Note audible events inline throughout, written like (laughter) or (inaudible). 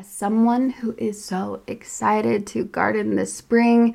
As someone who is so excited to garden this spring,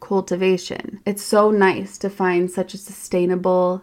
cultivation. It's so nice to find such a sustainable,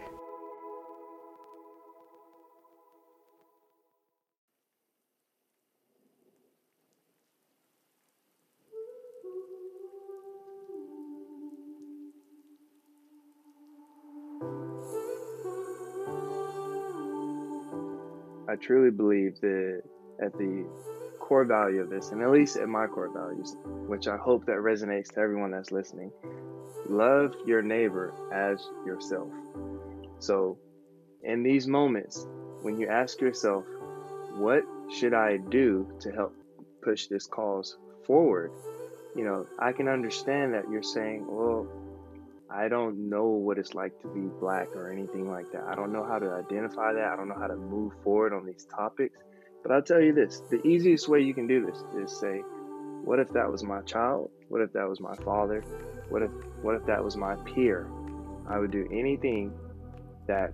I truly believe that at the core value of this, and at least at my core values, which I hope that resonates to everyone that's listening, love your neighbor as yourself. So, in these moments, when you ask yourself, what should I do to help push this cause forward? You know, I can understand that you're saying, well, I don't know what it's like to be black or anything like that. I don't know how to identify that. I don't know how to move forward on these topics. But I'll tell you this the easiest way you can do this is say, what if that was my child? What if that was my father? What if what if that was my peer? I would do anything that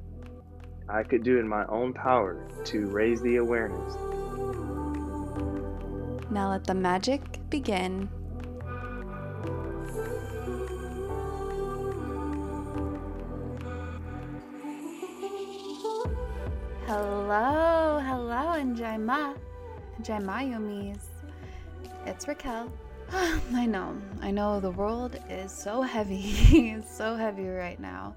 I could do in my own power to raise the awareness. Now let the magic begin. Hello, hello, Njima. Njima Yumis. It's Raquel. (sighs) I know, I know the world is so heavy, (laughs) so heavy right now.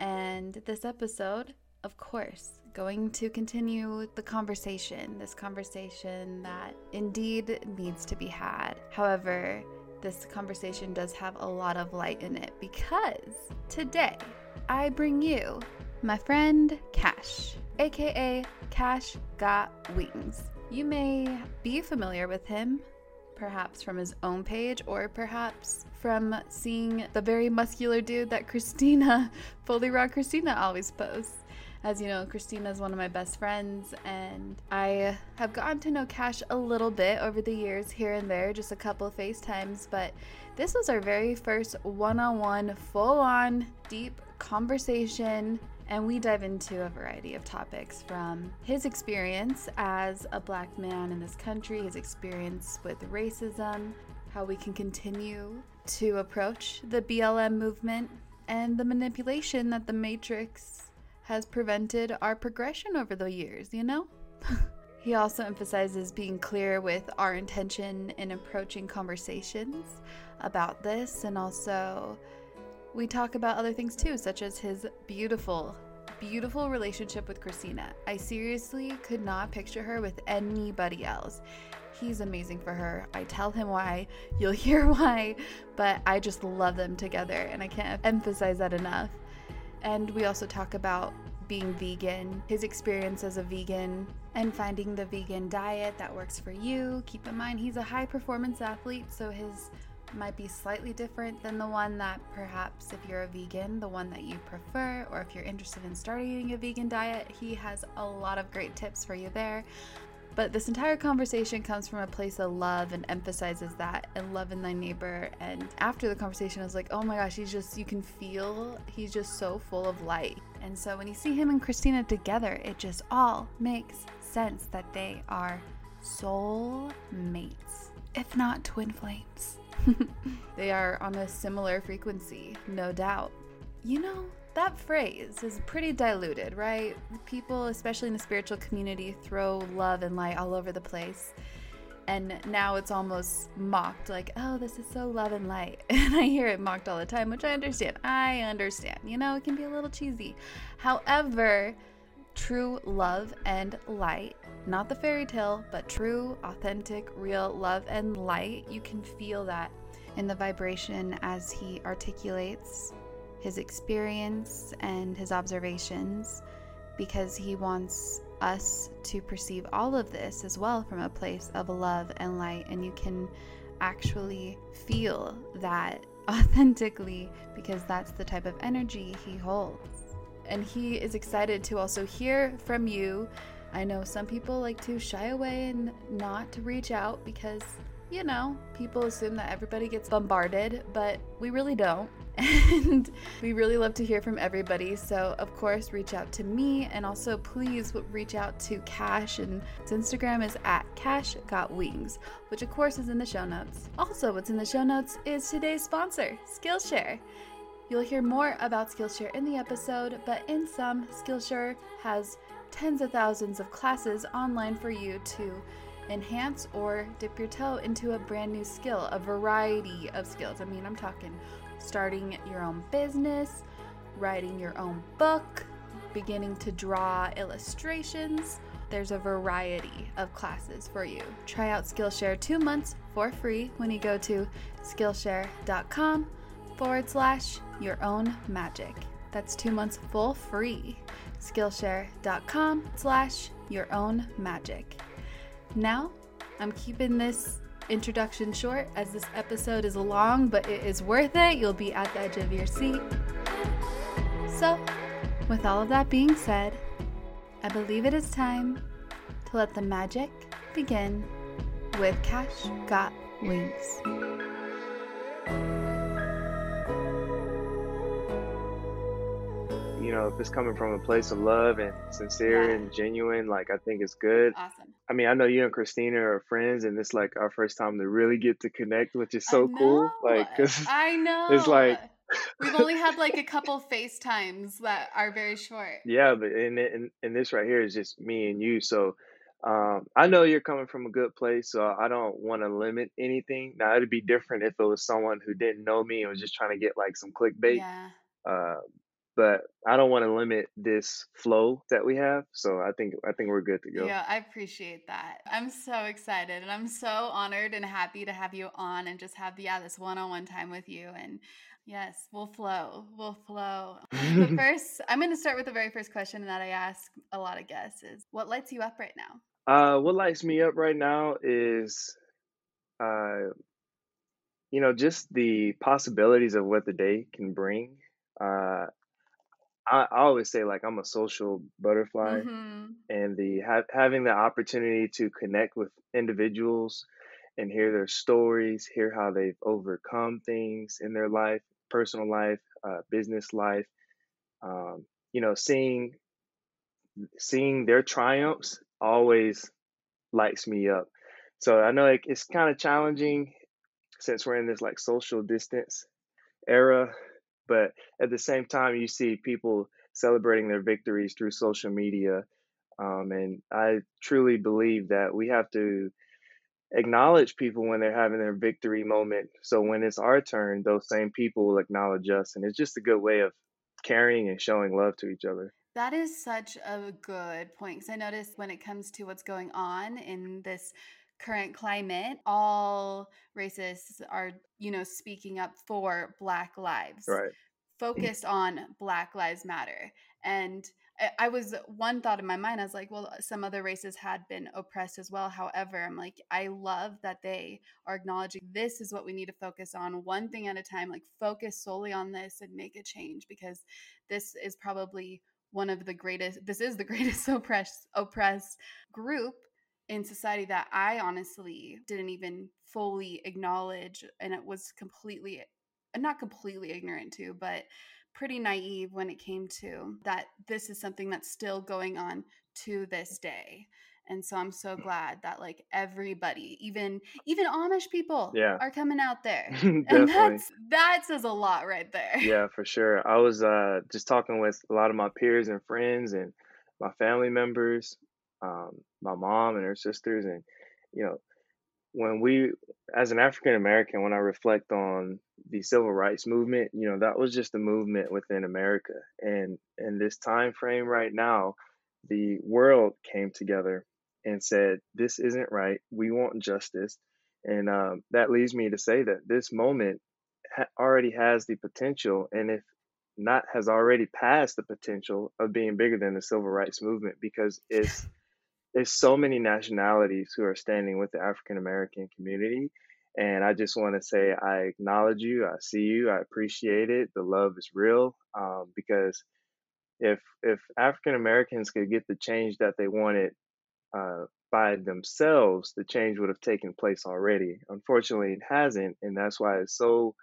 And this episode, of course, going to continue the conversation, this conversation that indeed needs to be had. However, this conversation does have a lot of light in it because today I bring you my friend Cash aka Cash Got Wings. You may be familiar with him, perhaps from his own page, or perhaps from seeing the very muscular dude that Kristina, (laughs) Fully Raw Kristina, always posts. As you know, Kristina is one of my best friends, and I have gotten to know Cash a little bit over the years, here and there, just a couple of FaceTimes. But this was our very first one on one, full on, deep conversation and we dive into a variety of topics from his experience as a black man in this country, his experience with racism, how we can continue to approach the BLM movement, and the manipulation that the Matrix has prevented our progression over the years, you know? (laughs) He also emphasizes being clear with our intention in approaching conversations about this and also we talk about other things too, such as his beautiful, beautiful relationship with Kristina. I seriously could not picture her with anybody else. He's amazing for her. I tell him why, you'll (laughs) hear why, but I just love them together, and I can't emphasize that enough. And we also talk about being vegan, his experience as a vegan, and finding the vegan diet that works for you. Keep in mind, he's a high performance athlete, so his might be slightly different than the one that perhaps if you're a vegan, the one that you prefer, or if you're interested in starting a vegan diet, he has a lot of great tips for you there. But this entire conversation comes from a place of love and emphasizes that and love in thy neighbor. And after the conversation, I was like, oh my gosh, he's just, you can feel he's just so full of light. And so when you see him and Kristina together, it just all makes sense that they are soul mates, if not twin flames. (laughs) they are on a similar frequency, no doubt. You know, that phrase is pretty diluted, right? People, especially in the spiritual community, throw love and light all over the place. And now it's almost mocked, like, oh, this is so love and light. (laughs) And I hear it mocked all the time, which I understand. I understand. You know, it can be a little cheesy. However, true love and light, not the fairy tale, but true, authentic, real love and light, you can feel that in the vibration as he articulates his experience and his observations because he wants us to perceive all of this as well from a place of love and light. And you can actually feel that (laughs) authentically because that's the type of energy he holds. And he is excited to also hear from you. I know some people like to shy away and not to reach out because you know, people assume that everybody gets bombarded, but we really don't. (laughs) And we really love to hear from everybody. So, of course, reach out to me and also please reach out to Cash. And his Instagram is at Cash Got Wings, which of course is in the show notes. Also, what's in the show notes is today's sponsor, Skillshare. You'll hear more about Skillshare in the episode, but in sum, Skillshare has tens of thousands of classes online for you to enhance or dip your toe into a brand new skill, a variety of skills. I mean, I'm talking starting your own business, writing your own book, beginning to draw illustrations, there's a variety of classes for you. Try out Skillshare two months for free when you go to Skillshare.com forward slash your own magic. That's two months full free. Skillshare.com slash your own magic. Now, I'm keeping this introduction short as this episode is long, but it is worth it. You'll be at the edge of your seat. So, with all of that being said, I believe it is time to let the magic begin with Cash Got Wings. You know, if it's coming from a place of love and sincere Yeah. and genuine, like I think it's good. Awesome. I mean, I know you and Kristina are friends, and it's like our first time to really get to connect, which is so cool. Like, cause (laughs) I know. it's like we've only had like a couple FaceTimes that are very short. Yeah, but and and and this right here is just me and you. So um, I know you're coming from a good place, so I don't want to limit anything. Now it'd be different if it was someone who didn't know me and was just trying to get like some clickbait. Yeah. Uh, but I don't want to limit this flow that we have. So I think I think we're good to go. Yeah, I appreciate that. I'm so excited and I'm so honored and happy to have you on and just have yeah, this one-on-one time with you and yes, we'll flow. We'll flow. But (laughs) first, I'm going to start with the very first question that I ask a lot of guests is what lights you up right now? Uh, what lights me up right now is, uh, you know, just the possibilities of what the day can bring. Uh, I, I always say like I'm a social butterfly, Mhm. and the ha- having the opportunity to connect with individuals and hear their stories, hear how they've overcome things in their life, personal life, uh, business life. Um, you know, seeing seeing their triumphs always lights me up. So I know it, it's kind of challenging since we're in this like social distance era, but at the same time, you see people celebrating their victories through social media. Um, and I truly believe that we have to acknowledge people when they're having their victory moment. So when it's our turn, those same people will acknowledge us. And it's just a good way of carrying and showing love to each other. That is such a good point because I noticed when it comes to what's going on in this current climate, all racists are, you know, speaking up for Black lives, Right. focused (laughs) on Black Lives Matter. And I, I was one thought in my mind, I was like, well, some other races had been oppressed as well. However, I'm like, I love that they are acknowledging this is what we need to focus on, one thing at a time, like focus solely on this and make a change because this is probably one of the greatest this is the (laughs) greatest oppressed oppressed group in society that I honestly didn't even fully acknowledge and it was completely not completely ignorant to but pretty naive when it came to that this is something that's still going on to this day. And so i'm so glad that like everybody even even amish people Yeah. are coming out there. (laughs) (laughs) And that's that says a lot right there. Yeah, for sure. I was uh, just talking with a lot of my peers and friends and my family members, um, my mom and her sisters, and you know, when we, as an African American, when I reflect on the civil rights movement, you know, that was just a movement within America, and in this time frame right now, the world came together and said, "This isn't right. We want justice," and um, that leads me to say that this moment ha- already has the potential, and if not, has already passed the potential of being bigger than the civil rights movement because it's (laughs) there's so many nationalities who are standing with the African American community. And I just want to say I acknowledge you, I see you, I appreciate it. The love is real um, because if if African Americans could get the change that they wanted uh, by themselves, the change would have taken place already. Unfortunately, it hasn't, and that's why it's so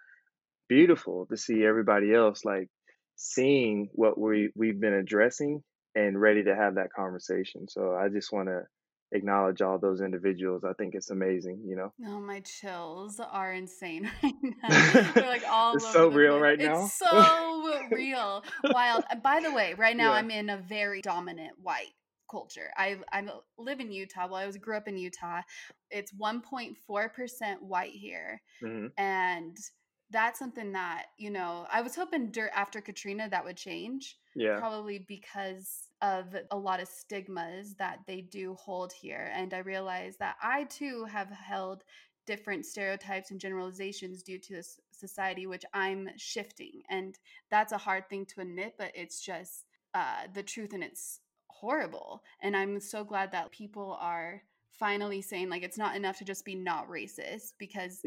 beautiful to see everybody else like seeing what we we've been addressing and ready to have that conversation. So I just want to acknowledge all those individuals. I think it's amazing, you know. Oh, my chills are insane (laughs) right (laughs) now. They're like all It's over so real place. right now. It's so (laughs) real, wild. By the way, right now Yeah. I'm in a very dominant white culture. I I live in Utah. Well, I was grew up in Utah. It's 1.4 percent white here, hmm and that's something that you know i was hoping after katrina that would change yeah. probably because of a lot of stigmas that they do hold here and i realize that i too have held different stereotypes and generalizations due to this society which i'm shifting and that's a hard thing to admit but it's just uh, the truth and it's horrible and i'm so glad that people are finally saying like it's not enough to just be not racist because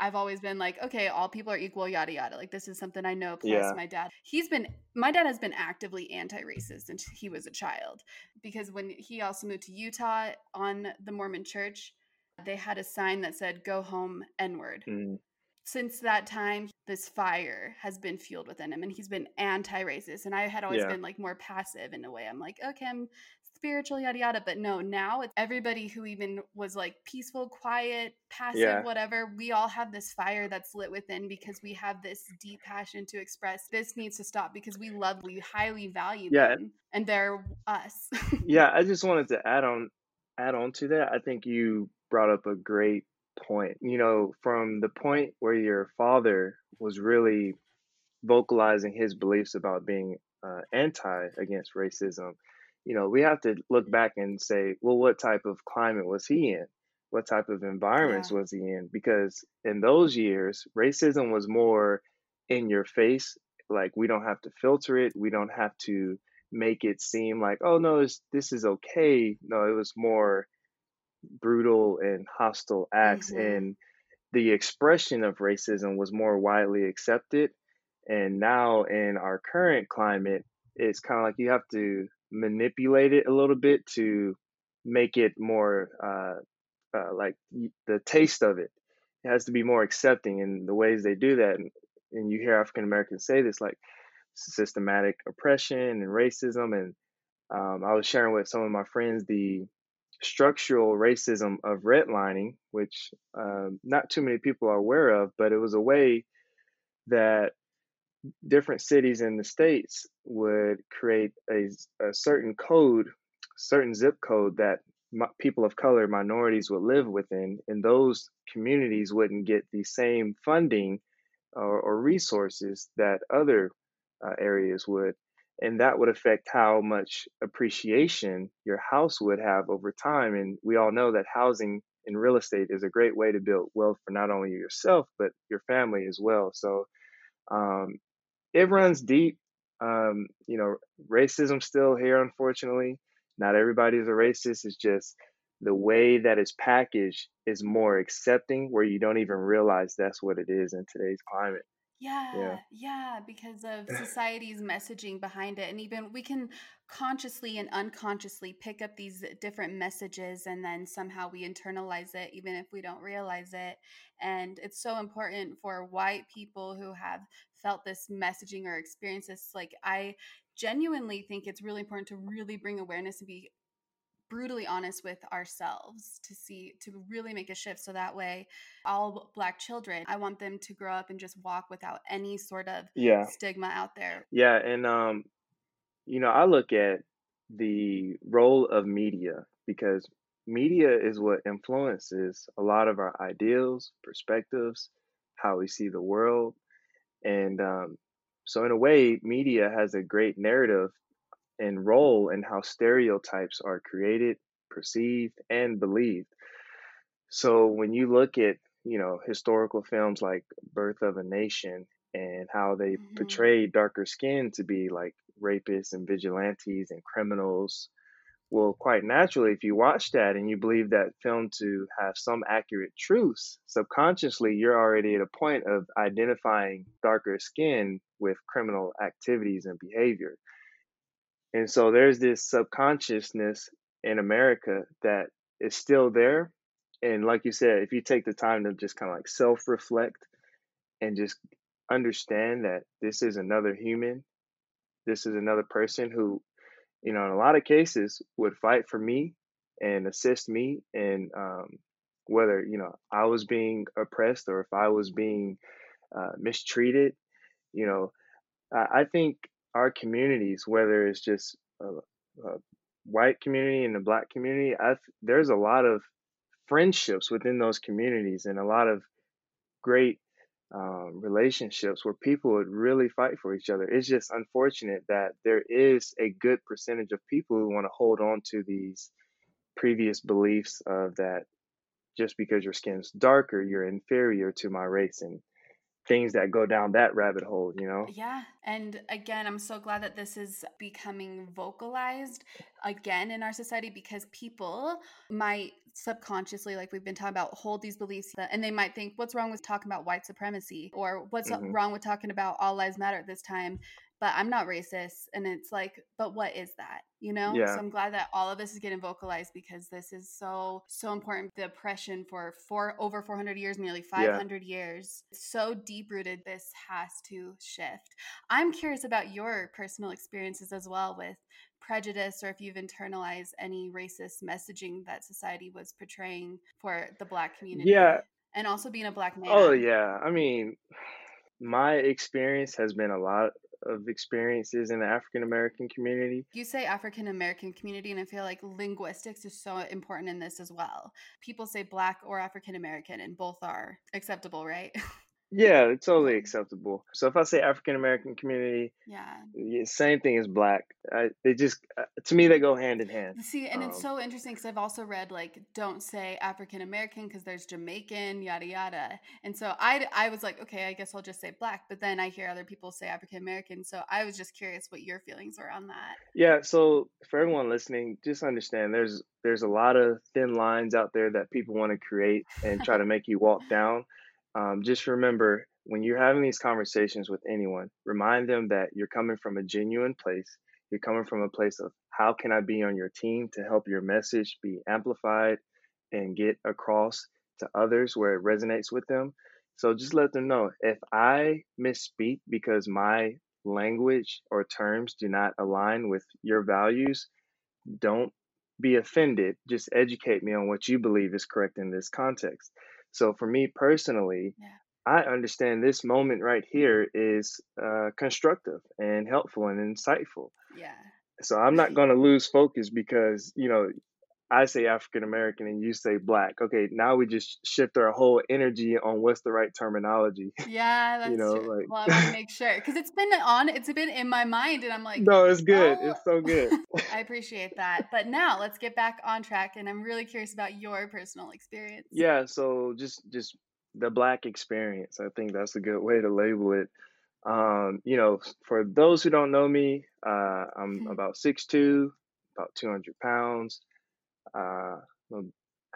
I've always been like, okay, all people are equal, yada yada. Like this is something I know. Plus, yeah. my dad, he's been, my dad has been actively anti-racist since he was a child, because when he also moved to Utah on the Mormon Church, they had a sign that said "Go home, N-word." Mm. Since that time, this fire has been fueled within him, and he's been anti-racist. And I had always yeah. been like more passive in a way. I'm like, okay, I'm spiritual, yada yada. But no, now it's everybody who even was like peaceful, quiet, passive, yeah. whatever. We all have this fire that's lit within because we have this deep passion to express. This needs to stop because we love, we highly value yeah. them, and they're us. yeah, (laughs) I just wanted to add on add on to that. I think you brought up a great point. You know, from the point where your father was really vocalizing his beliefs about being uh, anti against racism you know, we have to look back and say, well, what type of climate was he in? What type of environments yeah. was he in? Because in those years, racism was more in your face. Like we don't have to filter it. We don't have to make it seem like, oh no, this, this is okay. No, it was more brutal and hostile acts. Mm-hmm. And the expression of racism was more widely accepted. And now in our current climate, it's kind of like you have to manipulate it a little bit to make it more uh, uh, like the taste of it. It has to be more accepting in the ways they do that. And, and you hear African Americans say this like systematic oppression and racism. And um, I was sharing with some of my friends the structural racism of redlining, which um, not too many people are aware of, but it was a way that different cities in the states would create a, a certain code, certain zip code that people of color, minorities would live within, and those communities wouldn't get the same funding or, or resources that other uh, areas would. And that would affect how much appreciation your house would have over time. And we all know that housing and real estate is a great way to build wealth for not only yourself, but your family as well. So um, it runs deep. Um, you know, racism still here, unfortunately. Not everybody's a racist. It's just the way that it's packaged is more accepting, where you don't even realize that's what it is in today's climate. Yeah, yeah, yeah, because of society's messaging behind it. And even we can consciously and unconsciously pick up these different messages and then somehow we internalize it, even if we don't realize it. And it's so important for white people who have felt this messaging or experienced this. Like, I genuinely think it's really important to really bring awareness and be brutally honest with ourselves to see to really make a shift so that way all black children i want them to grow up and just walk without any sort of yeah stigma out there yeah and um you know i look at the role of media because media is what influences a lot of our ideals perspectives how we see the world and um, so in a way media has a great narrative and role in how stereotypes are created, perceived, and believed. So when you look at, you know, historical films like Birth of a Nation and how they mm-hmm. portray darker skin to be like rapists and vigilantes and criminals, well, quite naturally, if you watch that and you believe that film to have some accurate truths, subconsciously you're already at a point of identifying darker skin with criminal activities and behavior. And so there's this subconsciousness in America that is still there. And like you said, if you take the time to just kind of like self reflect and just understand that this is another human, this is another person who, you know, in a lot of cases would fight for me and assist me in um, whether, you know, I was being oppressed or if I was being uh, mistreated, you know, I, I think our communities, whether it's just a, a white community and a black community, i there's a lot of friendships within those communities and a lot of great um, relationships where people would really fight for each other. It's just unfortunate that there is a good percentage of people who want to hold on to these previous beliefs of that just because your skin's darker, you're inferior to my race and things that go down that rabbit hole, you know? Yeah. And again, I'm so glad that this is becoming vocalized again in our society because people might subconsciously, like we've been talking about, hold these beliefs and they might think, what's wrong with talking about white supremacy? Or what's mm-hmm. wrong with talking about all lives matter at this time? But I'm not racist. And it's like, but what is that? You know? Yeah. So I'm glad that all of this is getting vocalized because this is so, so important. The oppression for four over 400 years, nearly 500 yeah. years, so deep rooted, this has to shift. I'm curious about your personal experiences as well with prejudice or if you've internalized any racist messaging that society was portraying for the black community. Yeah. And also being a black oh, man. Oh, yeah. I mean, (sighs) my experience has been a lot of experiences in the African American community. You say African American community, and I feel like linguistics is so important in this as well. People say black or African American, and both are acceptable, right? (laughs) Yeah, it's totally acceptable. So if I say African American community, yeah, same thing as black. I, they just uh, to me they go hand in hand. See, and um, it's so interesting because I've also read like don't say African American because there's Jamaican, yada yada. And so I I was like, okay, I guess I'll just say black. But then I hear other people say African American, so I was just curious what your feelings were on that. Yeah. So for everyone listening, just understand there's there's a lot of thin lines out there that people want to create and try to make you walk down um, just remember when you're having these conversations with anyone, remind them that you're coming from a genuine place. You're coming from a place of how can I be on your team to help your message be amplified and get across to others where it resonates with them. So just let them know if I misspeak because my language or terms do not align with your values, don't be offended. Just educate me on what you believe is correct in this context. So for me personally, yeah. I understand this moment right here is uh, constructive and helpful and insightful. Yeah. So I'm not (laughs) going to lose focus because, you know, I say African American and you say black. Okay, now we just shift our whole energy on what's the right terminology. Yeah, (laughs) that's you know, true. Like, well, I want to (laughs) make sure because it's been on, it's been in my mind, and I'm like, no, it's good. Oh. It's so good. (laughs) I appreciate that. But now let's get back on track, and I'm really curious about your personal experience. Yeah, so just just the black experience. I think that's a good way to label it. Um, you know, for those who don't know me, uh, I'm mm-hmm. about six two, about 200 pounds uh,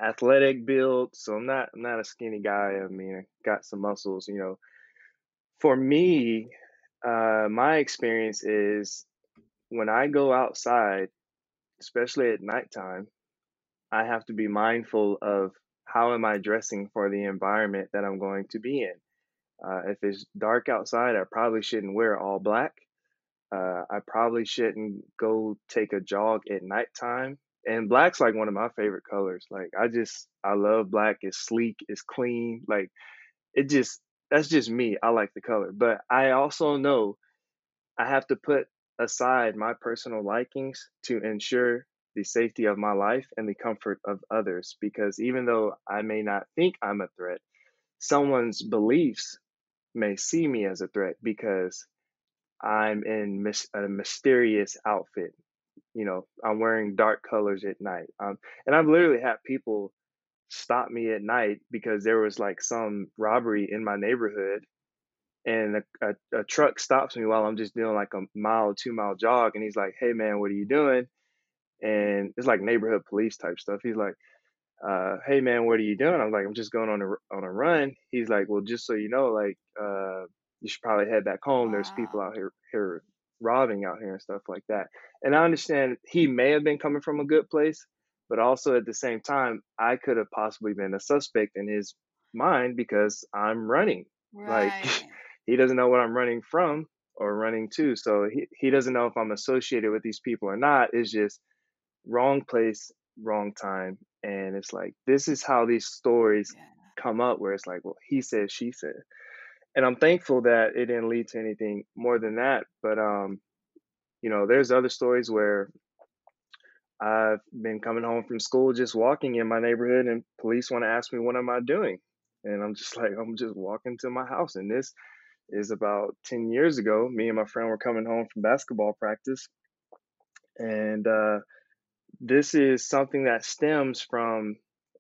athletic build, so I'm not I'm not a skinny guy. I mean, I got some muscles. You know, for me, uh, my experience is when I go outside, especially at nighttime, I have to be mindful of how am I dressing for the environment that I'm going to be in. Uh, if it's dark outside, I probably shouldn't wear all black. Uh, I probably shouldn't go take a jog at nighttime and black's like one of my favorite colors. Like I just I love black. It's sleek, it's clean. Like it just that's just me. I like the color. But I also know I have to put aside my personal likings to ensure the safety of my life and the comfort of others because even though I may not think I'm a threat, someone's beliefs may see me as a threat because I'm in a mysterious outfit you know, I'm wearing dark colors at night. Um, and I've literally had people stop me at night because there was like some robbery in my neighborhood and a, a, a, truck stops me while I'm just doing like a mile, two mile jog. And he's like, Hey man, what are you doing? And it's like neighborhood police type stuff. He's like, uh, Hey man, what are you doing? I'm like, I'm just going on a, on a run. He's like, well, just so you know, like, uh, you should probably head back home. Wow. There's people out here, here robbing out here and stuff like that. And I understand he may have been coming from a good place, but also at the same time, I could have possibly been a suspect in his mind because I'm running. Right. Like (laughs) he doesn't know what I'm running from or running to. So he, he doesn't know if I'm associated with these people or not. It's just wrong place, wrong time. And it's like, this is how these stories yeah. come up where it's like, well, he said, she said and I'm thankful that it didn't lead to anything more than that. But um, you know, there's other stories where I've been coming home from school just walking in my neighborhood and police want to ask me what am I doing? And I'm just (laughs) like, I'm just walking to my house. And this is about 10 years ago. Me and my friend were coming home from basketball practice. And uh, this is something that stems from,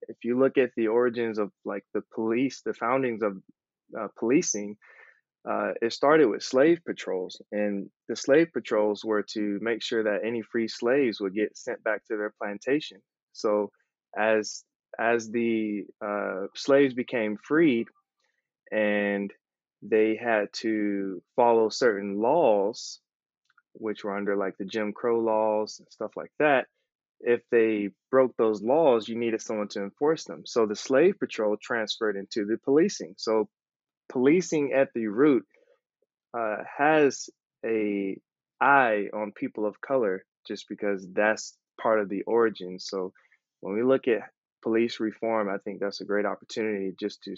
if you look at the origins of like the police, the foundings of uh, policing, uh, it started with slave patrols, and the slave patrols were to make sure that any free slaves would get sent back to their plantation. So, as as the uh, slaves became freed, and they had to follow certain laws, which were under like the Jim Crow laws and stuff like that. If they broke those laws, you needed someone to enforce them. So the slave patrol transferred into the policing. So policing at the root uh, has a eye on people of color just because that's part of the origin. So when we look at police reform, I think that's a great opportunity just to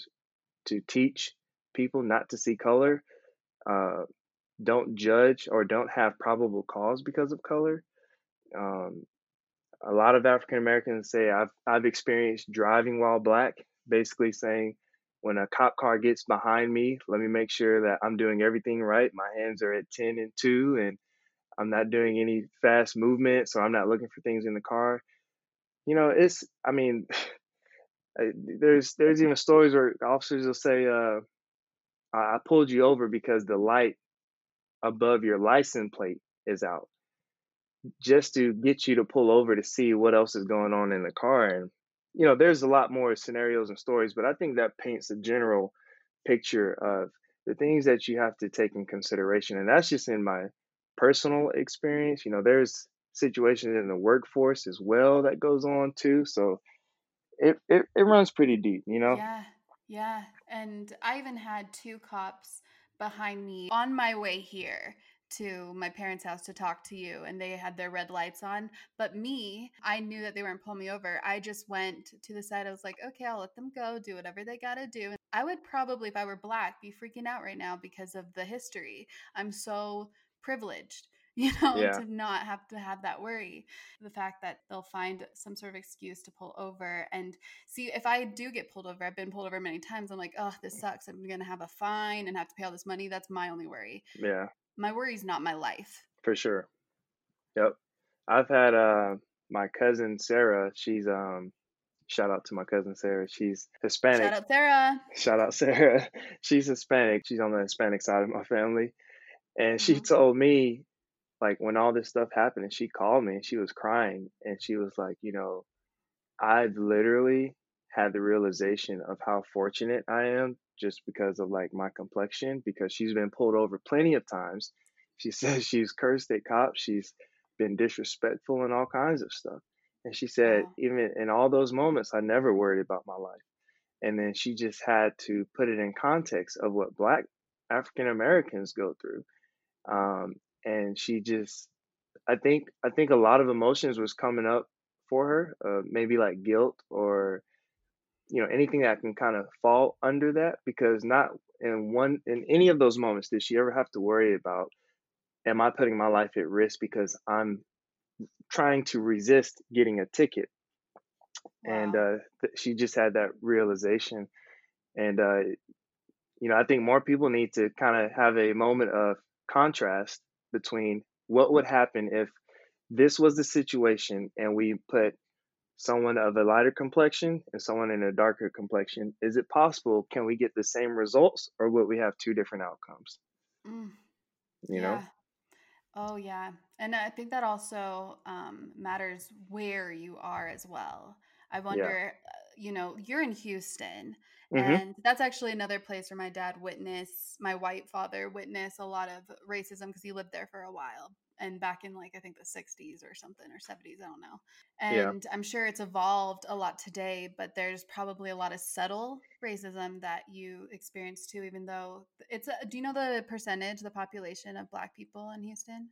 to teach people not to see color, uh, don't judge or don't have probable cause because of color. Um, a lot of African Americans say I've I've experienced driving while black, basically saying when a cop car gets behind me, let me make sure that I'm doing everything right. My hands are at 10 and 2 and I'm not doing any fast movement, so I'm not looking for things in the car. You know, it's I mean, (sighs) there's there's even stories where officers will say uh I pulled you over because the light above your license plate is out just to get you to pull over to see what else is going on in the car and you know, there's a lot more scenarios and stories, but I think that paints a general picture of the things that you have to take in consideration. And that's just in my personal experience. You know, there's situations in the workforce as well that goes on too. So it, it, it runs pretty deep, you know? Yeah. Yeah. And I even had two cops behind me on my way here to my parents' house to talk to you and they had their red lights on. But me, I knew that they weren't pulling me over. I just went to the side. I was like, okay, I'll let them go, do whatever they got to do. And I would probably, if I were black, be freaking out right now because of the history. I'm so privileged (laughs) you know, yeah. to not have to have that worry. The fact that they'll find some sort of excuse to pull over. And see, if I do get pulled over, I've been pulled over many times. I'm like, oh, this mm. sucks. I'm going to have a fine and have to pay all this money. That's my only worry. Yeah my worry's not my life. For sure. Yep. I've had uh my cousin Sarah, she's um shout out to my cousin Sarah. She's Hispanic. Shout out Sarah. (laughs) Shout out Sarah. She's Hispanic. She's on the Hispanic side of my family. And she mm-hmm. told me like when all this stuff happened and she called me and she was crying and she was like, you know, I've literally had the realization of how fortunate I am just because of like my complexion because she's been pulled over plenty of times. She (laughs) says she's cursed at cops, she's been disrespectful and all kinds of stuff. And she said, wow. even in all those moments, I never worried about my life. And then she just had to put it in context of what Black African Americans go through. Um, and she just, I think, I think a lot of emotions was coming up for her, uh, maybe like guilt or you know anything that can kind of fall under that because not in one in any of those moments did she ever have to worry about am i putting my life at risk because i'm trying to resist getting a ticket wow. and uh, th- she just had that realization and uh, you know i think more people need to kind of have a moment of contrast between what would happen if this was the situation and we put someone of a lighter complexion and someone in a darker complexion, is it possible? Can we get the same results or would we have two different outcomes? Mm. You yeah. know? Oh, yeah. And I think that also um, matters where you are as well. I wonder, yeah. Uh, you know, you're in Houston. Mm-hmm. And that's actually another place where my dad witnessed, my white father witnessed a lot of racism because he lived there for a while and back in like I think the 60s or something or 70s, I don't know. And yeah. I'm sure it's evolved a lot today, but there's probably a lot of subtle racism that you experience too even though it's a, do you know the percentage the population of black people in Houston?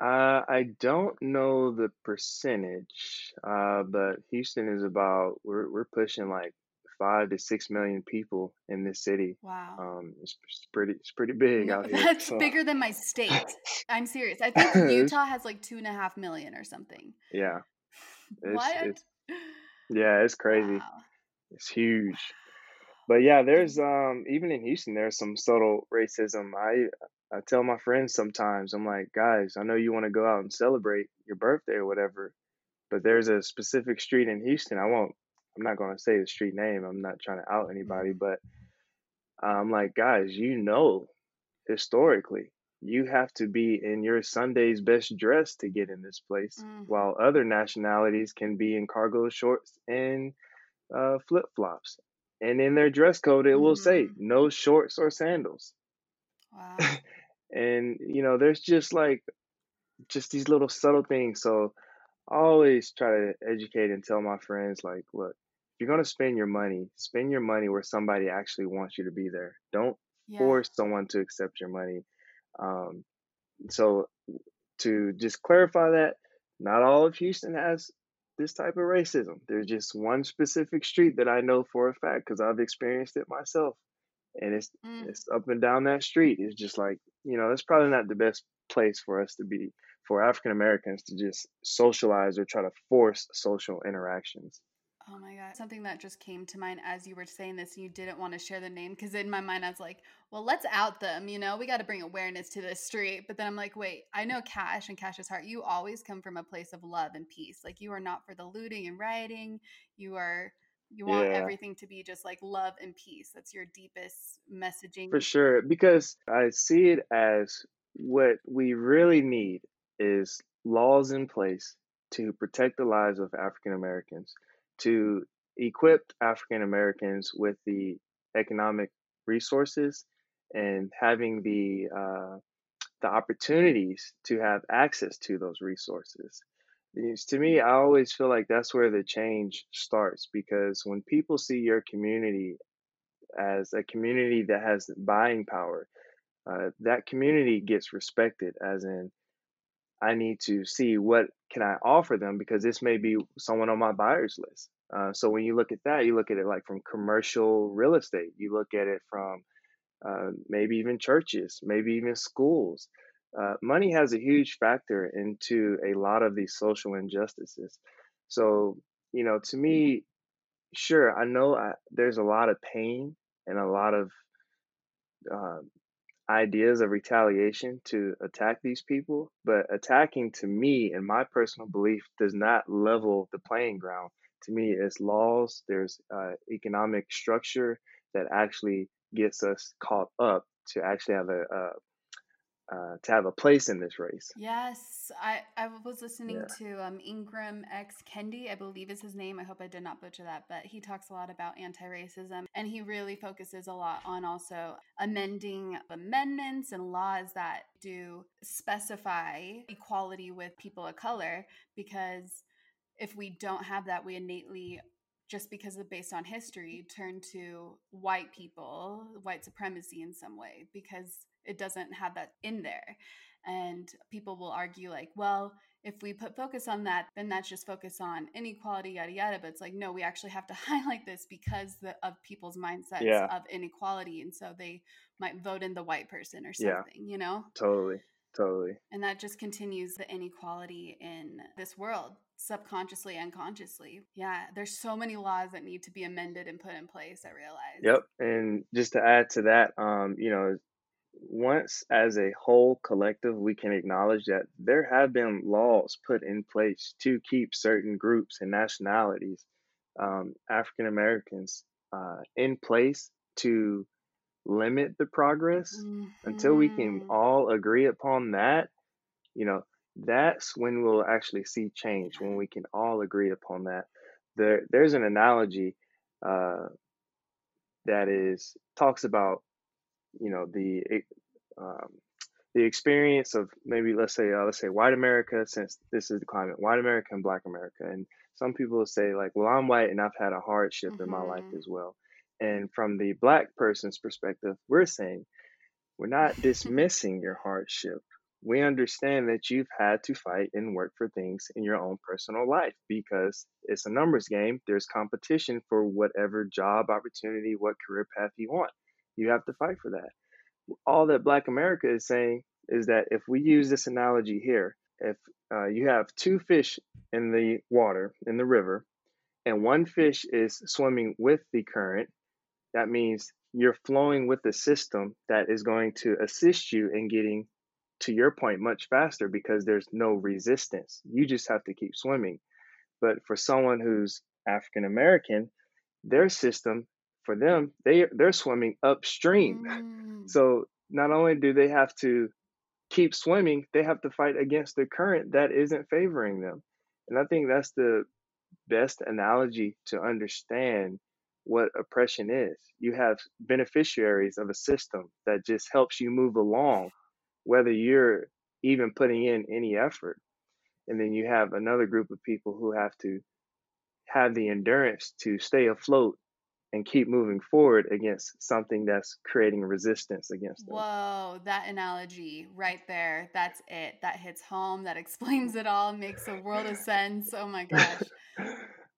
Uh, I don't know the percentage, uh, but Houston is about we're we're pushing like five to six million people in this city. Wow. Um, it's, it's pretty, it's pretty big no, out (laughs) here. That's so. bigger than my state. (laughs) I'm serious. I think (laughs) Utah has like two and a half million or something. Yeah. It's, what? It's, yeah, it's crazy. Wow. It's huge. but yeah, there's um even in Houston there's some subtle racism. I I tell my friends sometimes, I'm like, guys, I know you want to go out and celebrate your birthday or whatever, but there's a specific street in Houston. I won't I'm not gonna say the street name. I'm not trying to out anybody, Mhm. but I'm like, guys, you know historically you have to be in your Sunday's best dress to get in this place, Mhm. while other nationalities can be in cargo shorts and uh, flip flops. And in their dress code, it will say Mhm. no shorts or sandals. Wow. (laughs) And, you know, there's just like, just these little subtle things. So I always try to educate and tell my friends, like, look, you're going to spend your money, spend your money where somebody actually wants you to be there. Don't Yeah. force someone to accept your money. Um, so to just clarify that, not all of Houston has this type of racism. There's just one specific street that I know for a fact because I've experienced it myself. And it's Mm. it's up and down that street. It's just like, you know, that's probably not the best place for us to be for African Americans to just socialize or try to force social interactions. Oh my God. Something that just came to mind as you were saying this and you didn't want to share the name because in my mind I was like, well, let's out them. You know, we got to bring awareness to this street. But then I'm like, wait, I know Cash and Cash's heart. You always come from a place of love and peace. Like you are not for the looting and rioting. You are, you want Yeah, everything to be just like love and peace. That's your deepest messaging. for sure. Because I see it as what we really need is laws in place to protect the lives of African Americans, to equip African Americans with the economic resources and having the uh, the opportunities to have access to those resources. It's, to me, I always feel like that's where the change starts because when people see your community as a community that has buying power, uh, that community gets respected. As in, I need to see what can I offer them because this may be someone on my buyer's list. Uh, so when you look at that, you look at it like from commercial real estate. You look at it from uh, maybe even churches, maybe even schools. Uh, money has a huge factor into a lot of these social injustices. So, you know, to me, sure, I know I, there's a lot of pain and a lot of uh, ideas of retaliation to attack these people, but attacking to me, in my personal belief, does not level the playing ground. To me, it's laws, there's uh, economic structure that actually gets us caught up to actually have a, a uh, to have a place in this race. Yes, I, I was listening Yeah, to um, Ibram X Kendi, I believe is his name. I hope I did not butcher that, but he talks a lot about anti racism and he really focuses a lot on also amending amendments and laws that do specify equality with people of color because if we don't have that, we innately just because of based on history turn to white people white supremacy in some way because it doesn't have that in there and people will argue like well if we put focus on that then that's just focus on inequality yada yada but it's like no we actually have to (laughs) highlight this because the, of people's mindsets yeah, of inequality and so they might vote in the white person or yeah, something you know totally, totally. and that just continues the inequality in this world, subconsciously and consciously. Yeah, there's so many laws that need to be amended and put in place, I realize. Yep. And just to add to that, um, you know, once as a whole collective, we can acknowledge that there have been laws put in place to keep certain groups and nationalities, um, African Americans, uh, in place to limit the progress until we can hmm all agree upon that, you know, that's when we'll actually see change, when we can all agree upon that. There, there's an analogy uh, that is talks about, you know, the um, the experience of maybe let's say uh, let's say white America since this is the climate, white America and Black America, and some people say like, well, I'm white and I've had a hardship in my life hmm as well. And from the Black person's perspective, we're saying we're not (laughs) dismissing your hardship. We understand that you've had to fight and work for things in your own personal life because it's a numbers game. There's competition for whatever job opportunity, what career path you want. You have to fight for that all that Black America is saying is that if we use this analogy here, if uh, you have two fish in the water, in the river, and one fish is swimming with the current, that means you're flowing with the system that is going to assist you in getting to your point much faster because there's no resistance. You just have to keep swimming. But for someone who's African American, their system for them they they're swimming upstream. Mm. So not only do they have to keep swimming, they have to fight against the current that isn't favoring them. And I think that's the best analogy to understand what oppression is. You have beneficiaries of a system that just helps you move along, whether you're even putting in any effort. And then you have another group of people who have to have the endurance to stay afloat and keep moving forward against something that's creating resistance against them. Whoa, that analogy right there. That's it. That hits home. That (laughs) explains it all. Makes a world of sense. Oh my gosh. (laughs)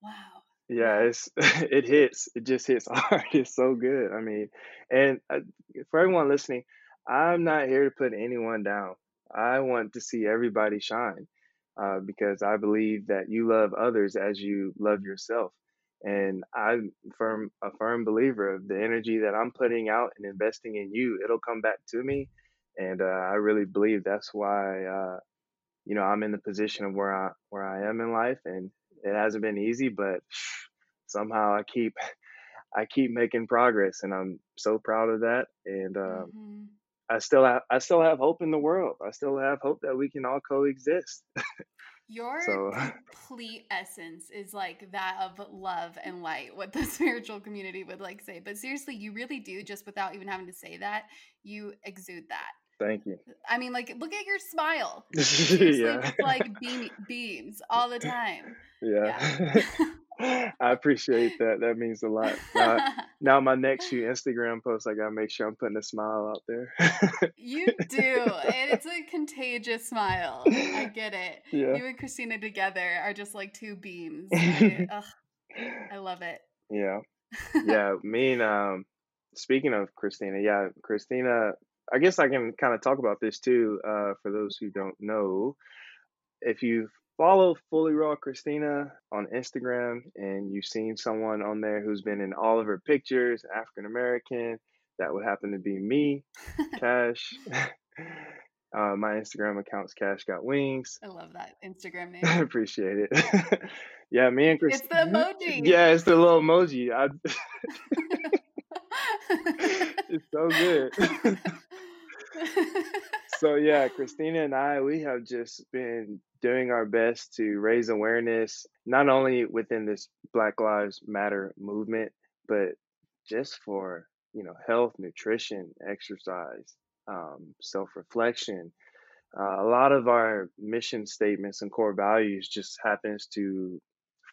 Wow. Yeah, it's (laughs) it hits. It just hits hard. It's so good. I mean, and uh, for everyone listening, I'm not here to put anyone down. I want to see everybody shine uh, because I believe that you love others as you love yourself. And I'm firm a firm believer of the energy that I'm putting out and investing in you, it'll come back to me. And uh, I really believe that's why uh, you know I'm in the position of where I where I am in life, and it hasn't been easy, but somehow I keep I keep making progress, and I'm so proud of that. And um, hmm I still have I still have hope in the world. I still have hope that we can all coexist. (laughs) Your So (laughs) complete essence is like that of love and light, what the (laughs) spiritual community would like say. But seriously, you really do, just without even having to say that, you exude that. thank you. I mean, like, look at your smile. (laughs) Yeah, it's like beam beams all the time. Yeah. yeah. I appreciate that. That means a lot. Now, (laughs) now my next few Instagram posts, I gotta make sure I'm putting a smile out there. You do. And it's a contagious smile. I (laughs) get it. yeah. You and Kristina together are just like two beams. I, (laughs) ugh, I love it. yeah. Yeah. Me and um speaking of Kristina, yeah, Kristina I guess I can kind of talk about this too, uh, for those who don't know. If you follow Fully Raw Kristina on Instagram and you've seen someone on there who's been in all of her pictures, African American, that would happen to be me, (laughs) Cash. (laughs) Uh, my Instagram account's Cash Got Wings. I love that Instagram (laughs) name. I appreciate it. yeah, me and Kristina. It's the emoji. Yeah, it's the little emoji. I, it's so good. So yeah, Kristina and I, we have just been doing our best to raise awareness, not only within this Black Lives Matter movement, but just for you know health, nutrition, exercise, um, self-reflection. Uh, a lot of our mission statements and core values just happens to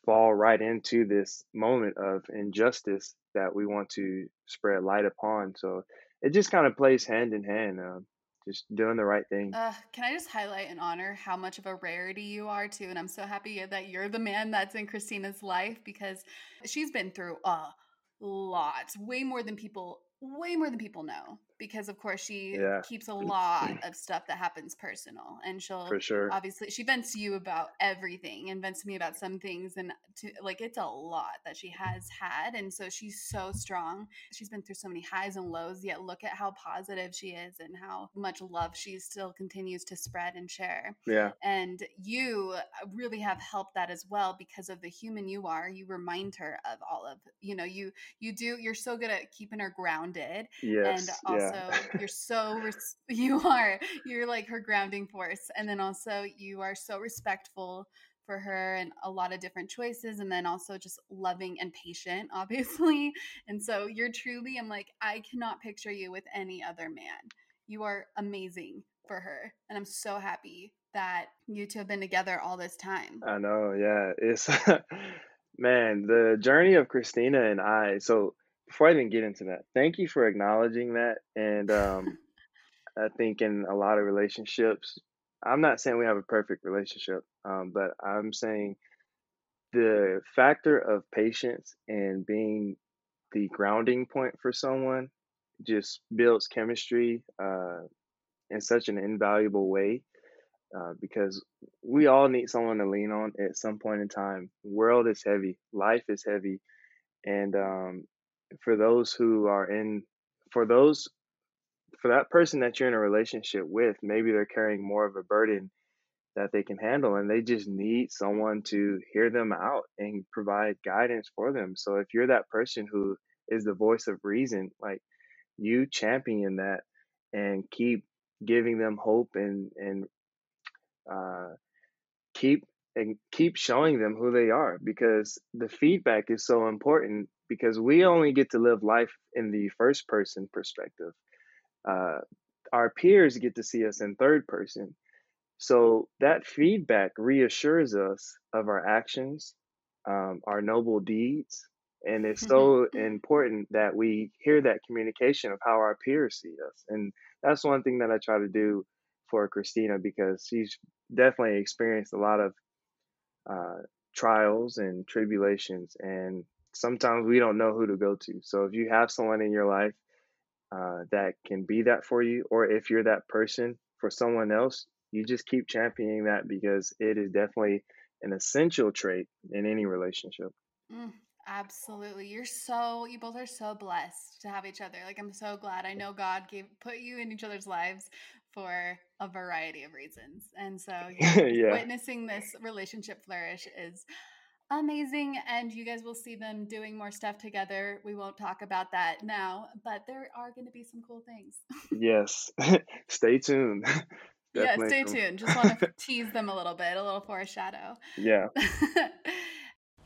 fall right into this moment of injustice that we want to spread light upon. So it just kind of plays hand in hand, um, just doing the right thing. Uh, can I just highlight and honor how much of a rarity you are too? And I'm so happy that you're the man that's in Kristina's life because she's been through a lot, way more than people, way more than people know. Because of course she Yeah, keeps a lot of stuff that happens personal, and she'll for sure. obviously she vents to you about everything and vents to me about some things and to like it's a lot that she has had and so she's so strong. She's been through so many highs and lows yet look at how positive she is and how much love she still continues to spread and share Yeah, and you uh, really have helped that as well because of the human you are. You remind her of all of you know you you do you're so good at keeping her grounded and yes, also yeah, you're so res- (laughs) you are you're like her grounding force and then also you are so respectful for her and a lot of different choices and then also just loving and patient (laughs) obviously and so you're truly i'm like i cannot picture you with any other man you are amazing for her and i'm so happy that you two have been together all this time I know. Yeah, it's (laughs) man, the journey of Kristina and I. So before I even get into that, thank you for acknowledging that. And um, (laughs) I think in a lot of relationships, I'm not saying we have a perfect relationship, um, but I'm saying the factor of patience and being the grounding point for someone just builds chemistry uh, in such an invaluable way uh, because we all need someone to lean on at some point in time. The world is heavy, life is heavy, and um, for those who are in for those for that person that you're in a relationship with, maybe they're carrying more of a burden that they can handle and they just need someone to hear them out and provide guidance for them. So if you're that person who is the voice of reason, like you champion that and keep giving them hope and and uh, keep and keep showing them who they are because the feedback is so important because we only get to live life in the first person perspective. Uh, our peers get to see us in third person. So that feedback reassures us of our actions, um, our noble deeds. And it's so important that we hear that communication of how our peers see us. And that's one thing that I try to do for Kristina because she's definitely experienced a lot of uh, trials and tribulations. And sometimes we don't know who to go to. So if you have someone in your life uh, that can be that for you, or if you're that person for someone else, you just keep championing that because it is definitely an essential trait in any relationship. Mm, absolutely. You're so you both are so blessed to have each other. Like I'm so glad. I know God gave put you in each other's lives for a variety of reasons. And so (laughs) yeah, yeah. witnessing this relationship flourish is amazing and you guys will see them doing more stuff together. We won't talk about that now but there are going to be some cool things. Yes. (laughs) Stay tuned. (laughs) Yeah stay tuned. Just want to tease them a little bit a little foreshadow. Yeah.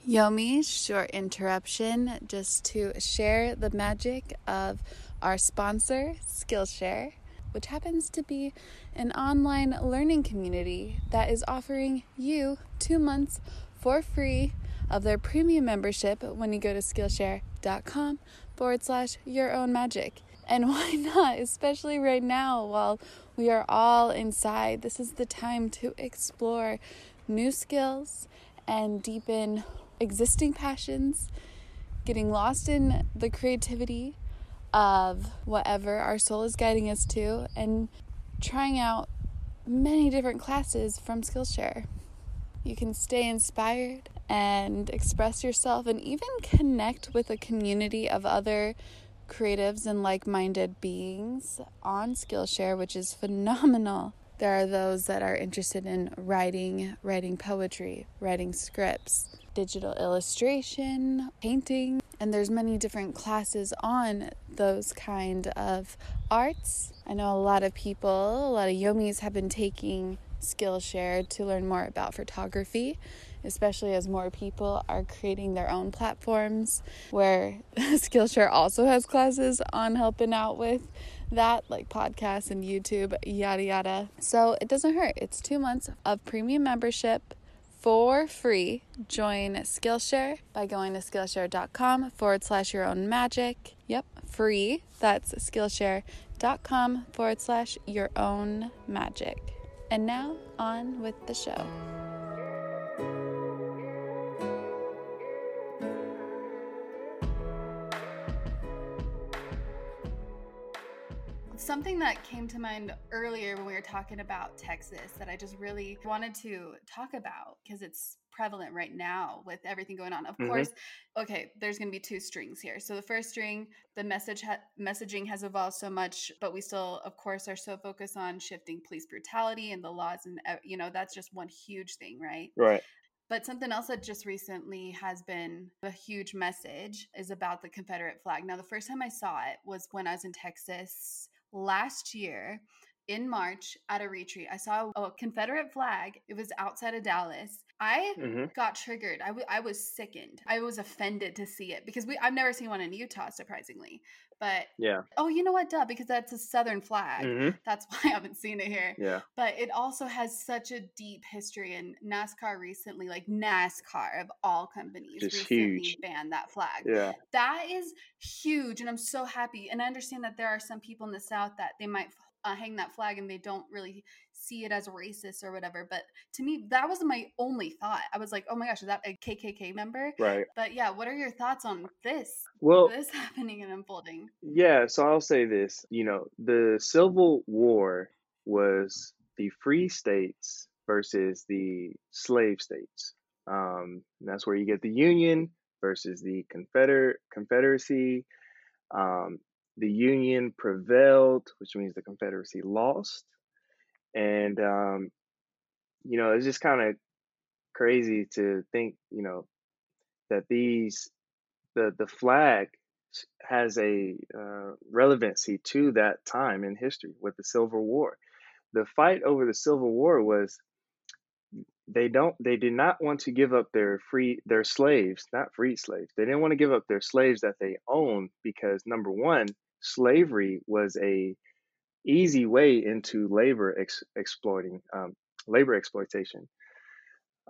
Yomi short interruption just to share the magic of our sponsor skillshare which happens to be an online learning community that is offering you two months for free of their premium membership when you go to Skillshare.com forward slash your own magic. And (laughs) why not, especially right now while we are all inside? This is the time to explore new skills and deepen existing passions, getting lost in the creativity of whatever our soul is guiding us to, and trying out many different classes from Skillshare. You can stay inspired and express yourself and even connect with a community of other creatives and like minded beings on Skillshare, which is phenomenal. There are those that are interested in writing, writing poetry, writing scripts, digital illustration, painting, and there's many different classes on those kind of arts. I know a lot of people, a lot of yomis have been taking Skillshare to learn more about photography, especially as more people are creating their own platforms where (laughs) Skillshare also has classes on helping out with that, like podcasts and YouTube, yada yada. So it doesn't hurt. It's two months of premium membership for free. Join Skillshare by going to Skillshare.com forward slash your own magic. Yep, free. That's Skillshare.com forward slash your own magic. And now on with the show. Something that came to mind earlier when we were talking about Texas that I just really wanted to talk about because it's prevalent right now with everything going on. Of mm-hmm. course, okay, there's going to be two strings here. So the first string, the message ha- messaging has evolved so much, but we still, of course, are so focused on shifting police brutality and the laws, and you know that's just one huge thing, right? Right. But something else that just recently has been a huge message is about the Confederate flag. Now, the first time I saw it was when I was in Texas last year in March at a retreat. I saw a Confederate flag. It was outside of Dallas. I mm-hmm. got triggered. I, w- I was sickened. I was offended to see it because we I've never seen one in Utah, surprisingly. But yeah. Oh, you know what? Duh, because that's a Southern flag. Mm-hmm. That's (laughs) why I haven't seen it here. Yeah. But it also has such a deep history, and NASCAR recently, like NASCAR of all companies, Just recently huge. banned that flag. Yeah. That is huge, and I'm so happy. And I understand that there are some people in the South that they might uh, hang that flag and they don't really see it as racist or whatever. But to me, that was my only thought. I was like, oh my gosh, is that a KKK member? Right. But yeah, what are your thoughts on this? Well, this (laughs) happening and unfolding. Yeah, so I'll say this. You know, the Civil War was the free states versus the slave states. Um, that's where you get the Union versus the Confeder- Confederacy. Um, the Union prevailed, which means the Confederacy lost. And, um, you know, it's just kind of crazy to think, you know, that these, the, the flag has a uh, relevancy to that time in history with the Civil War. The fight over the Civil War was they don't they did not want to give up their free their slaves not free slaves they didn't want to give up their slaves that they owned because number one slavery was a easy way into labor ex- exploiting um, labor exploitation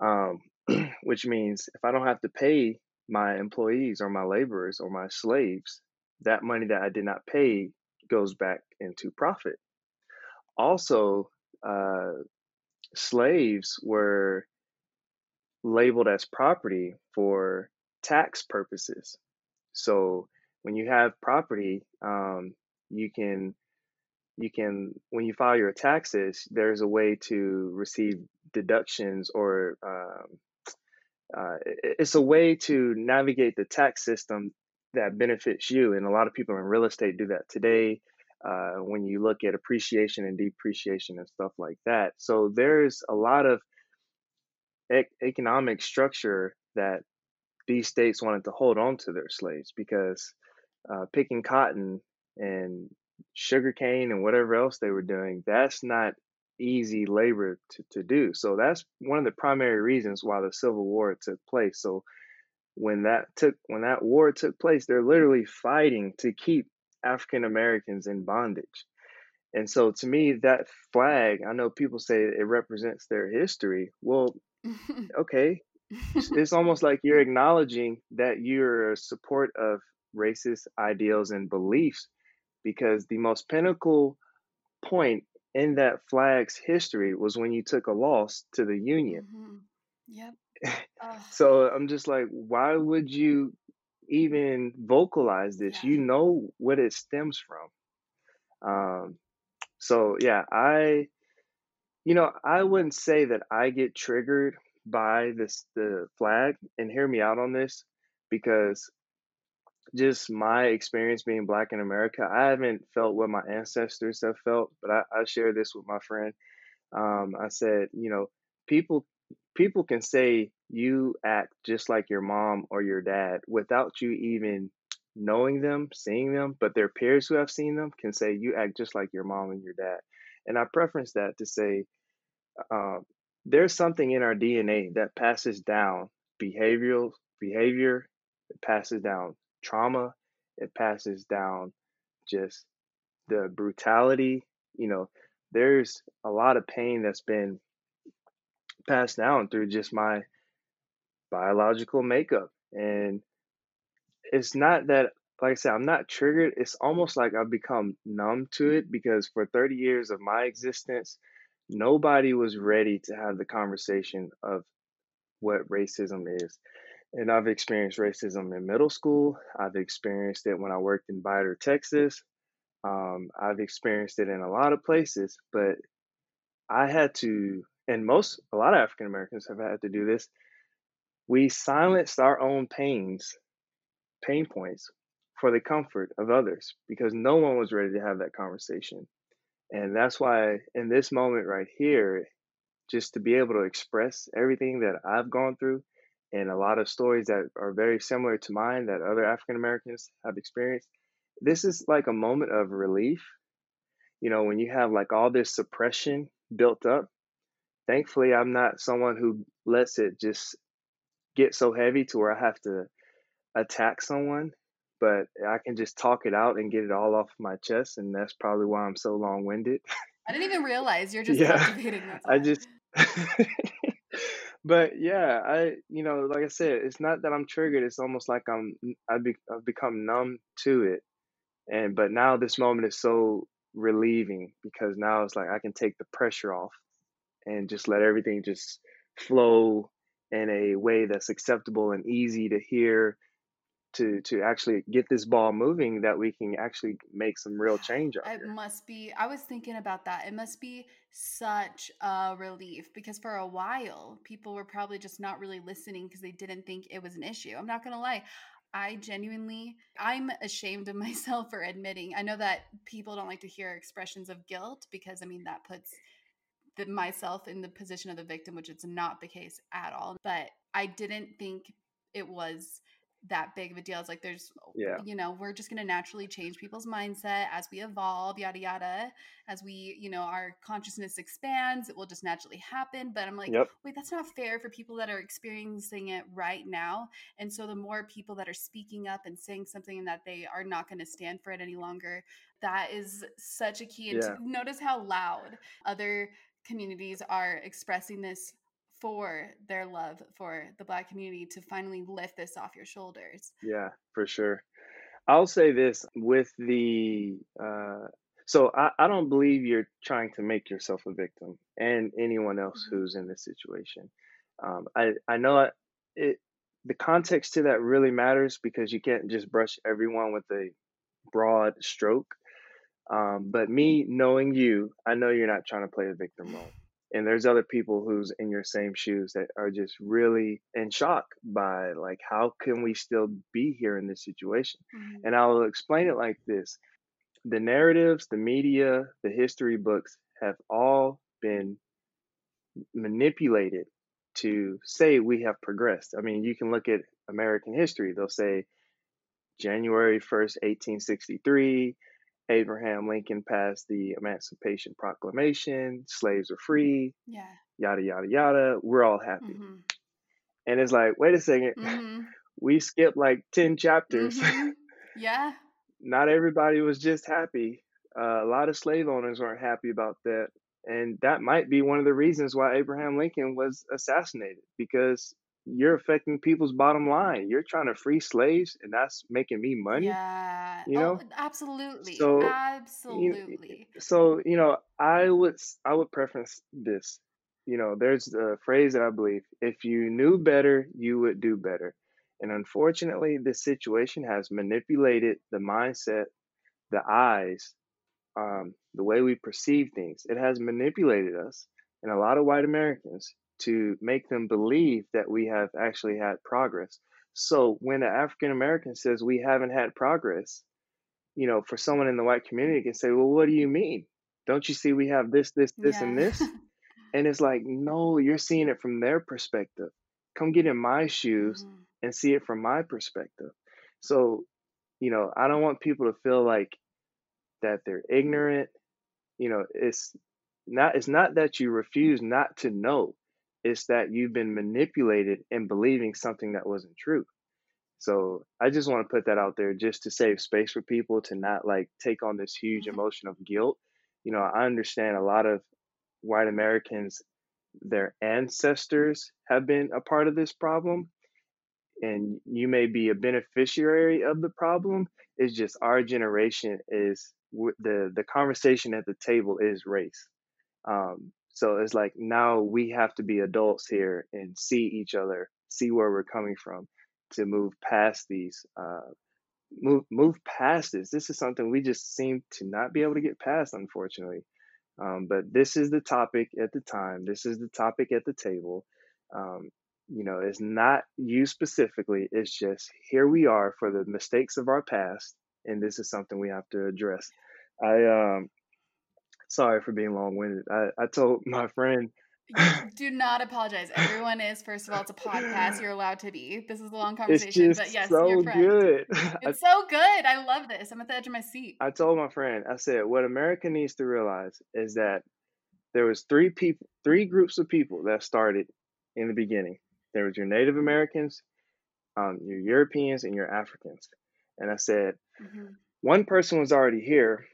um, (clears throat) which means if i don't have to pay my employees or my laborers or my slaves that money that i did not pay goes back into profit also uh, slaves were labeled as property for tax purposes. So when you have property, um, you can you can when you file your taxes, there's a way to receive deductions or um, uh, it's a way to navigate the tax system that benefits you. And a lot of people in real estate do that today. Uh, when you look at appreciation and depreciation and stuff like that. So there's a lot of economic structure that these states wanted to hold on to their slaves because uh, picking cotton and sugarcane and whatever else they were doing, that's not easy labor to, to do. So that's one of the primary reasons why the Civil War took place. So when that took when that war took place, they're literally fighting to keep African Americans in bondage. And so to me, that flag, I know people say it represents their history. Well, (laughs) okay. It's almost like you're acknowledging that you're a support of racist ideals and beliefs because the most pinnacle point in that flag's history was when you took a loss to the Union. Mm-hmm. Yep. so I'm just like, why would you even vocalize this? Yeah. You know what it stems from. Um, so yeah, I, you know, I wouldn't say that I get triggered by this the flag, and hear me out on this, because just my experience being black in America, I haven't felt what my ancestors have felt, but I, I share this with my friend. Um, I said, you know, people people can say you act just like your mom or your dad without you even knowing them, seeing them, but their peers who have seen them can say you act just like your mom and your dad. And I preference that to say uh, there's something in our DNA that passes down behavioral behavior, it passes down trauma, it passes down just the brutality. You know, there's a lot of pain that's been passed down through just my biological makeup. And it's not that, like I said, I'm not triggered. It's almost like I've become numb to it because for 30 years of my existence, nobody was ready to have the conversation of what racism is. And I've experienced racism in middle school. I've experienced it when I worked in Vidor, Texas. Um, I've experienced it in a lot of places, but I had to, and most, a lot of African Americans have had to do this. We silenced our own pains, pain points for the comfort of others because no one was ready to have that conversation. And that's why in this moment right here, just to be able to express everything that I've gone through and a lot of stories that are very similar to mine that other African Americans have experienced, this is like a moment of relief. You know, when you have like all this suppression built up, thankfully, I'm not someone who lets it just get so heavy to where I have to attack someone but I can just talk it out and get it all off my chest, and that's probably why I'm so long winded. I didn't even realize you're (laughs) just yeah. I just, (laughs) but yeah, I you know, like I said, it's not that I'm triggered. It's almost like I'm I've, be, I've become numb to it, and but now this moment is so relieving because now it's like I can take the pressure off and just let everything just flow in a way that's acceptable and easy to hear to to actually get this ball moving that we can actually make some real change It here. must be, I was thinking about that. It must be such a relief because for a while, people were probably just not really listening because they didn't think it was an issue. I'm not to lie. I genuinely, I'm ashamed of (laughs) myself for admitting. I know that people don't like to hear expressions of guilt because, I mean, that puts the, myself in the position of the victim, which it's not the case at all. But I didn't think it was that big of a deal. It's like there's, Yeah. you know, we're just going to naturally change people's mindset as we evolve, yada yada. As we, you know, our consciousness expands, it will just naturally happen. But I'm like, Yep. wait, that's not fair for people that are experiencing it right now. And so the more people that are speaking up and saying something that they are not going to stand for it any longer, that is such a key. And Yeah. notice how loud other communities are expressing this for their love for the black community to finally lift this off your shoulders. Yeah, for sure. I'll say this with the uh, so I, I don't believe you're trying to make yourself a victim and anyone else Mhm. who's in this situation. Um, I I know it, it the context to that really matters because you can't just brush everyone with a broad stroke. Um, but me knowing you, I know you're not trying to play a victim role. And there's other people who's in your same shoes that are just really in shock by like how can we still be here in this situation? Mhm. And I'll explain it like this. The narratives, the media, the history books have all been manipulated to say we have progressed. I mean, you can look at American history. They'll say January 1st, 1863, Abraham Lincoln passed the Emancipation Proclamation, slaves are free, Yeah. yada, yada, yada. We're all happy. hmm And it's like, wait a second, hmm (laughs) we skipped like 10 chapters. hmm Yeah. (laughs) Not everybody was just happy. Uh, a lot of slave owners weren't happy about that. And that might be one of the reasons why Abraham Lincoln was assassinated because you're affecting people's bottom line. You're trying to free slaves, and that's making me money. Yeah. You Oh, know? absolutely. So, you, absolutely. so you know, I would I would preference this. You know, there's a phrase that I believe: if you knew better, you would do better. And unfortunately, this situation has manipulated the mindset, the eyes, um, the way we perceive things. It has manipulated us and a lot of white Americans to make them believe that we have actually had progress. So when an African American says we haven't had progress, you know, for someone in the white community can say, well, what do you mean? Don't you see we have this, this, this, and this? (laughs) And it's like, no, you're seeing it from their perspective. Come get in my shoes Mhm. and see it from my perspective. So, you know, I don't want people to feel like that they're ignorant. You know, it's not it's not that you refuse not to know. It's that you've been manipulated in believing something that wasn't true. So I just want to put that out there just to save space for people to not like take on this huge Mhm. emotion of guilt. You know, I understand a lot of white Americans, their ancestors have been a part of this problem, and you may be a beneficiary of the problem. It's just our generation is the the conversation at the table is race. Um, so it's like now we have to be adults here and see each other, see where we're coming from, to move past these, uh, move move past this. This is something we just seem to not be able to get past, unfortunately. Um, but this is the topic at the time. This is the topic at the table. Um, you know, it's not you specifically. It's just here we are for the mistakes of our past, and this is something we have to address. I um, sorry for being long winded. I, I told my friend. (sighs) Do not apologize. Everyone is, first of all, it's a podcast. You're allowed to be. This is a long It's conversation, but yes, so good. (laughs) I, It's so good. I love this. I'm at the edge of my seat. I told my friend, I said, what America needs to realize is that there was three people, three groups of people that started in the beginning. There was your Native Americans, um, your Europeans, and your Africans. And I said, hmm one person was already here,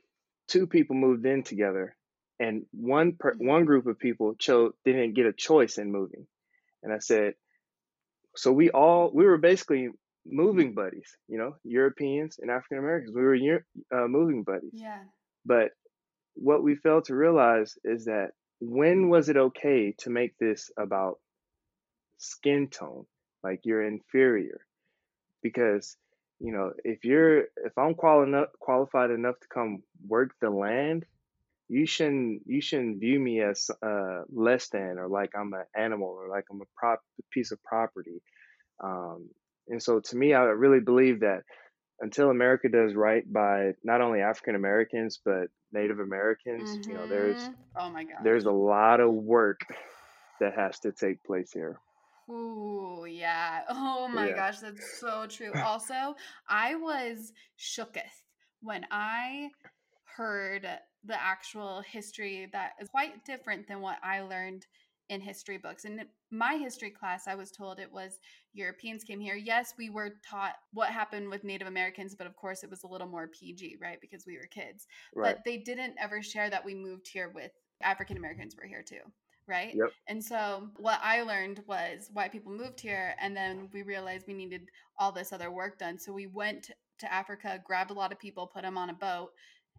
two people moved in together, and one per, hmm one group of people chose didn't get a choice in moving. And I said, so we all we were basically moving buddies, you know, Europeans and African Americans. We were uh, moving buddies. Yeah. But what we failed to realize is that when was it okay to make this about skin tone, like you're inferior? Because you know, if you're if I'm quali- qualified enough to come work the land, you shouldn't you shouldn't view me as uh, less than or like I'm an animal or like I'm a prop piece of property. Um, and so to me, I really believe that until America does right by not only African Americans but Native Americans, mm-hmm. you know, there's mm-hmm. oh my god, there's a lot of work that has to take place here. Ooh, yeah. (laughs) Oh my yeah. gosh, that's so true. (laughs) Also, I was shooketh when I heard the actual history that is quite different than what I learned in history books. In my history class, I was told it was Europeans came here. Yes, we were taught what happened with Native Americans, but of course it was a little more PG, right? Because we were kids. Right. But they didn't ever share that we moved here with African Americans were here too. Right. Yep. And so what I learned was white people moved here and then we realized we needed all this other work done. So we went to Africa, grabbed a lot of people, put them on a boat,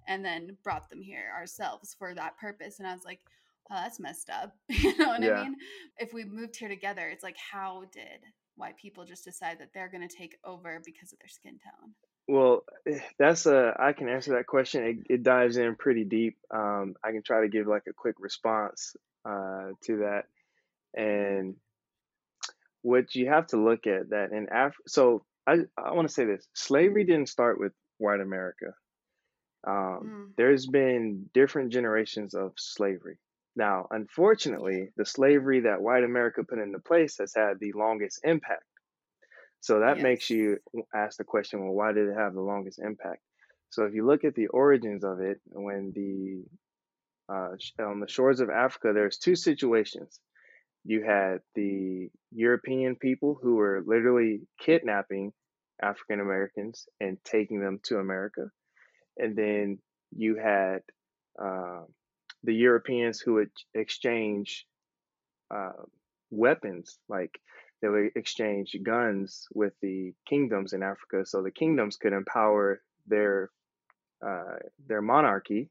and then brought them here ourselves for that purpose. And I was like, oh, that's messed up. (laughs) you know what yeah. I mean? If we moved here together, it's like, how did white people just decide that they're going to take over because of their skin tone? Well, eh, that's a. I can answer that question. It, it dives in pretty deep. Um, I can try to give like a quick response uh, to that, and what you have to look at that in Af. So I I want to say this: slavery didn't start with white America. Um, mm. There's been different generations of slavery. Now, unfortunately, the slavery that white America put into place has had the longest impact. So that yes. makes you ask the question, well, why did it have the longest impact? So if you look at the origins of it, when the uh, on the shores of Africa, there's two situations. You had the European people who were literally kidnapping African Americans and taking them to America, and then you had uh, the Europeans who would exchange uh, weapons, like they would exchange guns with the kingdoms in Africa, so the kingdoms could empower their uh, their monarchy.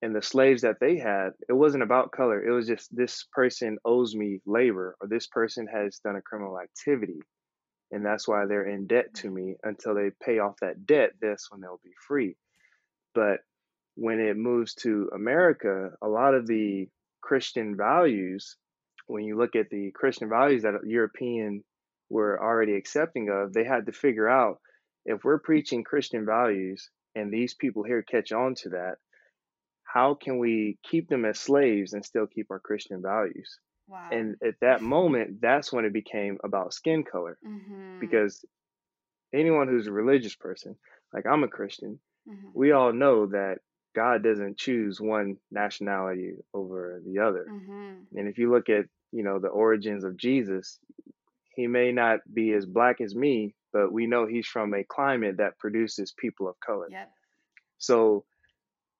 And the slaves that they had, it wasn't about color. It was just this person owes me labor, or this person has done a criminal activity, and that's why they're in debt to me. Until they pay off that debt, that's when they'll be free. But when it moves to America, a lot of the Christian values, when you look at the Christian values that European were already accepting of, they had to figure out if we're preaching Christian values and these people here catch on to that, how can we keep them as slaves and still keep our Christian values? Wow. And at that moment, that's when it became about skin color. Mm-hmm. Because anyone who's a religious person, like I'm a Christian, mm-hmm. we all know that God doesn't choose one nationality over the other. Mm-hmm. And if you look at, you know, the origins of Jesus, he may not be as black as me, but we know he's from a climate that produces people of color. Yep. So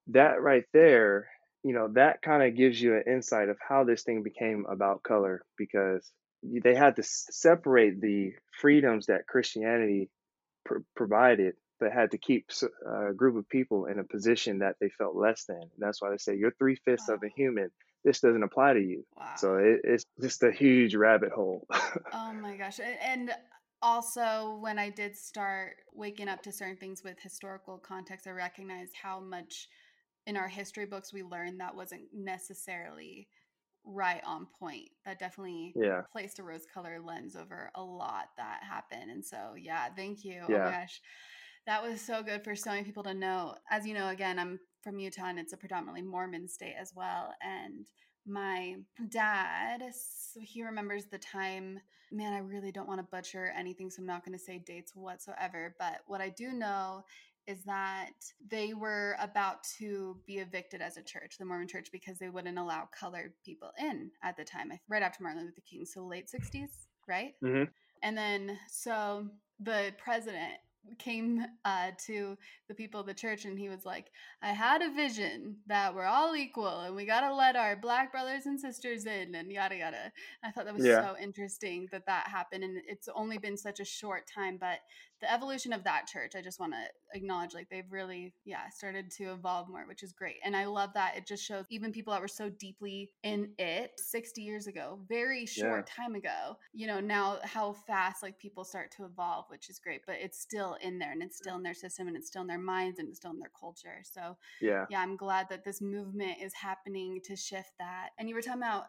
that right there, you know, that kind of gives you an insight of how this thing became about color because they had to separate the freedoms that Christianity pr- provided but had to keep a group of people in a position that they felt less than. And that's why they say you're three fifths wow. of a human. This doesn't apply to you. Wow. So it, it's just a huge rabbit hole. (laughs) oh my gosh. And also, when I did start waking up to certain things with historical context, I recognized how much in our history books we learned that wasn't necessarily right on point. That definitely yeah. placed a rose color lens over a lot that happened. And so, yeah, thank you. Oh yeah. Oh my gosh. That was so good for so many people to know. As you know, again, I'm from Utah and it's a predominantly Mormon state as well. And my dad, so he remembers the time. Man, I really don't want to butcher anything, so I'm not going to say dates whatsoever. But what I do know is that they were about to be evicted as a church, the Mormon church, because they wouldn't allow colored people in at the time, right after Martin Luther King, so late 60s, right? Mm-hmm. And then, so the president came uh, to the people of the church and he was like, I had a vision that we're all equal and we got to let our black brothers and sisters in and yada yada. I thought that was yeah. so interesting that that happened. And it's only been such a short time, but the evolution of that church, I just want to acknowledge like they've really, yeah, started to evolve more, which is great. And I love that it just shows even people that were so deeply in it 60 years ago, very short yeah. time ago, you know, now how fast like people start to evolve, which is great, but it's still in there and it's still in their system and it's still in their minds and it's still in their culture. So, yeah, yeah, I'm glad that this movement is happening to shift that. And you were talking about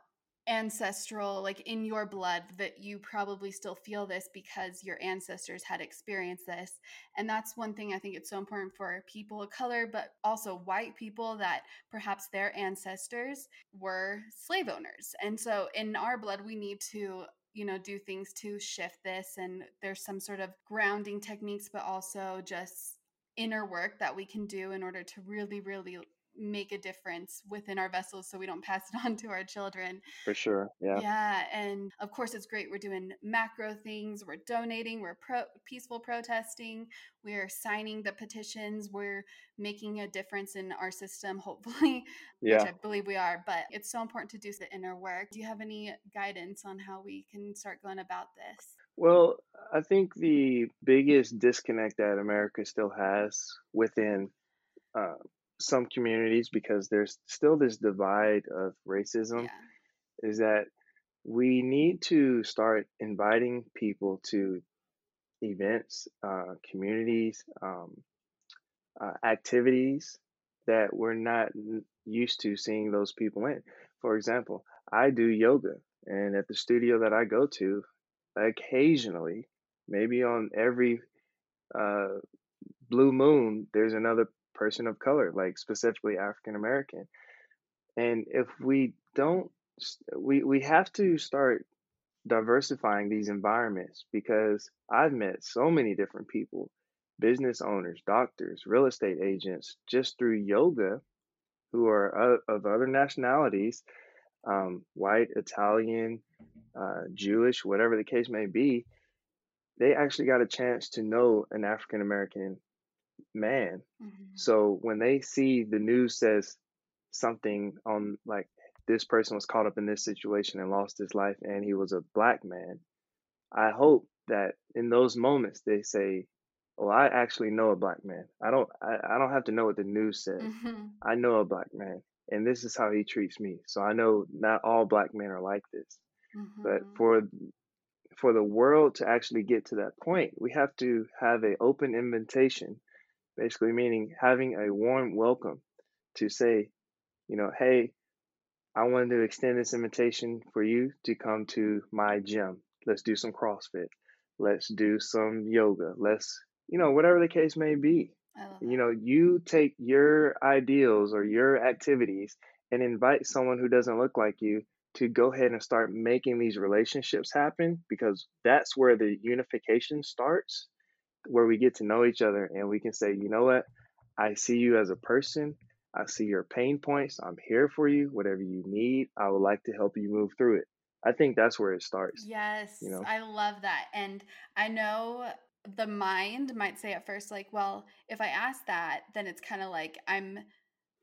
ancestral like in your blood that you probably still feel this because your ancestors had experienced this. And that's one thing i think it's so important for people of color but also white people that perhaps their ancestors were slave owners. And so in our blood we need to you know do things to shift this and there's some sort of grounding techniques but also just inner work that we can do in order to really really make a difference within our vessels so we don't pass it (laughs) on to our children. For sure. Yeah. Yeah. And of course, it's great. We're doing macro things, we're donating, we're pro- peaceful protesting, we're signing the petitions, we're making a difference in our system, (laughs) hopefully, yeah. which I believe we are. But it's so important to do the inner work. Do you have any guidance on how we can start going about this? Well, I think the biggest disconnect that America still has within uh, some communities because there's still this divide of racism yeah. is that we need to start inviting people to events, uh, communities, um, uh, activities that we're not used to seeing those people in. For example, I do yoga, and at the studio that I go to, occasionally, maybe on every uh, blue moon, there's another person of color, like specifically African American. And if we don't, we, we have to start diversifying these environments because I've met so many different people business owners, doctors, real estate agents just through yoga who are of other nationalities um, white, Italian, uh, Jewish, whatever the case may be. They actually got a chance to know an African American man. Mm-hmm. So when they see the news says something on like this person was caught up in this situation and lost his life and he was a black man, I hope that in those moments they say, "Oh, I actually know a black man. I don't I, I don't have to know what the news says. Mm-hmm. I know a black man and this is how he treats me. So I know not all black men are like this. Mm-hmm. But for for the world to actually get to that point, we have to have an open invitation basically meaning having a warm welcome to say, you know, hey, I wanted to extend this invitation for you to come to my gym. Let's do some CrossFit. Let's do some yoga. Let's, you know, whatever the case may be. You know, you take your ideals or your activities and invite someone who doesn't look like you to go ahead and start making these relationships happen because that's where the unification starts where we get to know each other and we can say, you know what, I see you as a person. I see your pain points. I'm here for you. Whatever you need, I would like to help you move through it. I think that's where it starts. Yes. You know? I love that. And I know the mind might say at first, like, well, if I ask that, then it's kind of like I'm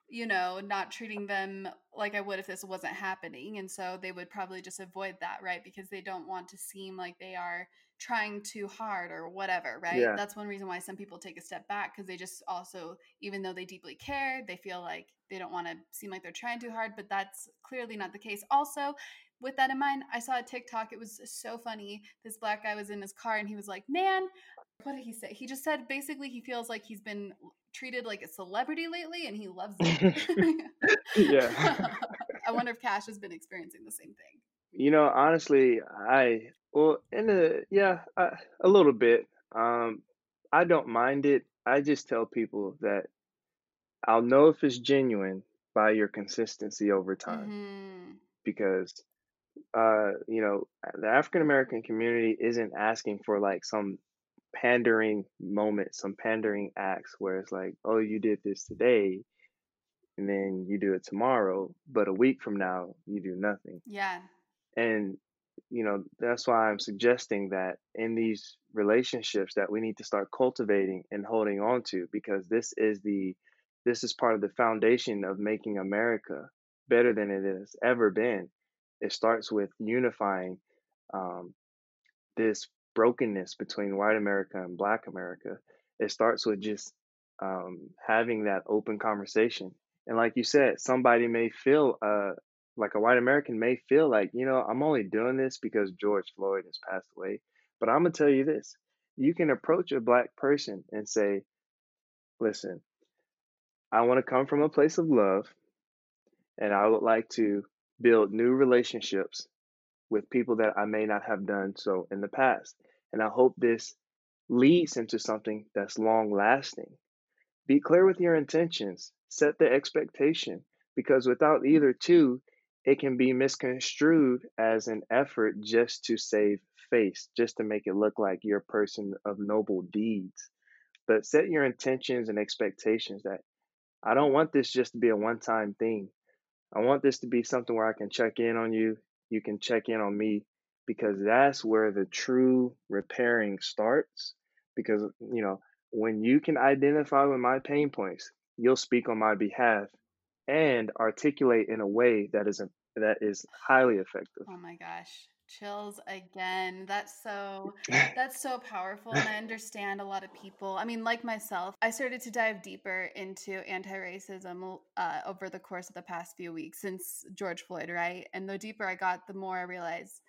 you know, not treating them like I would if this wasn't happening. And so they would probably just avoid that, right? Because they don't want to seem like they are trying too hard or whatever, right? Yeah. That's one reason why some people take a step back because they just also, even though they deeply care, they feel like they don't want to seem like they're trying too hard, but that's clearly not the case. Also, with that in mind, I saw a TikTok. It was so funny. This black guy was in his car and he was like, Man, what did he say? He just said basically he feels like he's been treated like a celebrity lately and he loves it. (laughs) yeah. (laughs) I wonder if Cash has been experiencing the same thing. You know, honestly, I well, in a yeah, I, a little bit. Um, I don't mind it. I just tell people that I'll know if it's genuine by your consistency over time, mm-hmm. because uh, you know, the African American community isn't asking for like some pandering moment, some pandering acts where it's like, oh, you did this today, and then you do it tomorrow, but a week from now, you do nothing. Yeah. And, you know, that's why I'm suggesting that in these relationships that we need to start cultivating and holding on to because this is the this is part of the foundation of making America better than it has ever been. It starts with unifying um, this brokenness between white America and black America. It starts with just um, having that open conversation. And like you said, somebody may feel uh, like a white American may feel like, you know, I'm only doing this because George Floyd has passed away. But I'm going to tell you this you can approach a black person and say, listen, I want to come from a place of love and I would like to build new relationships with people that I may not have done so in the past. And I hope this leads into something that's long lasting. Be clear with your intentions, set the expectation, because without either two, it can be misconstrued as an effort just to save face, just to make it look like you're a person of noble deeds. But set your intentions and expectations that I don't want this just to be a one time thing. I want this to be something where I can check in on you, you can check in on me, because that's where the true repairing starts. Because, you know, when you can identify with my pain points, you'll speak on my behalf and articulate in a way that is that is highly effective. Oh my gosh chills again that's so (laughs) that's so powerful and i understand a lot of people i mean like myself i started to dive deeper into anti-racism uh, over the course of the past few weeks since george floyd right and the deeper i got the more i realized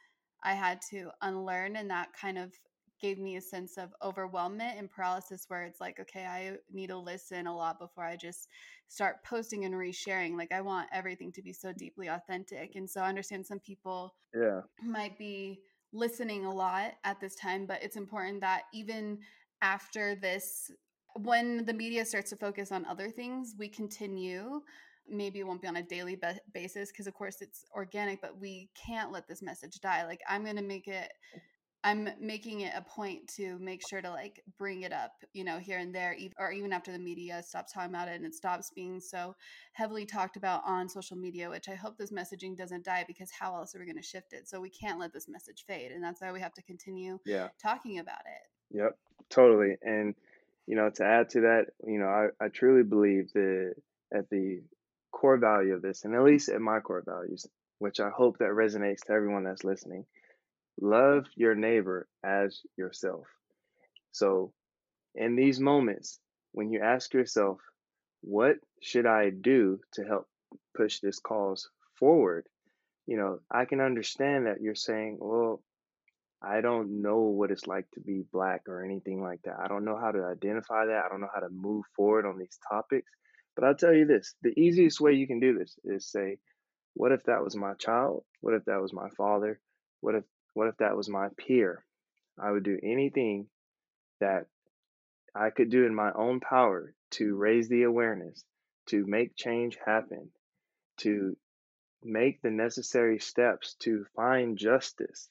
i had to unlearn and that kind of gave me a sense of overwhelmment and paralysis where it's like okay i need to listen a lot before i just start posting and resharing like i want everything to be so deeply authentic. And so i understand some people yeah. might be listening a lot at this time but it's important that even after this when the media starts to focus on other things we continue maybe it won't be on a daily be- basis because of course it's organic but we can't let this message die like i'm going to make it I'm making it a point to make sure to like bring it up, you know, here and there, or even after the media stops talking about it and it stops being so heavily talked about on social media, which I hope this messaging doesn't die because how else are we going to shift it? So we can't let this message fade. And that's why we have to continue yeah. talking about it. Yep, totally. And, you know, to add to that, you know, I, I truly believe that at the core value of this, and at least at my core values, which I hope that resonates to everyone that's listening Love your neighbor as yourself. So, in these moments, when you ask yourself, what should I do to help push this cause forward? You know, I can understand that you're saying, well, I don't know what it's like to be black or anything like that. I don't know how to identify that. I don't know how to move forward on these topics. But I'll tell you this the easiest way you can do this is say, what if that was my child? What if that was my father? What if what if that was my peer? I would do anything that I could do in my own power to raise the awareness, to make change happen, to make the necessary steps to find justice.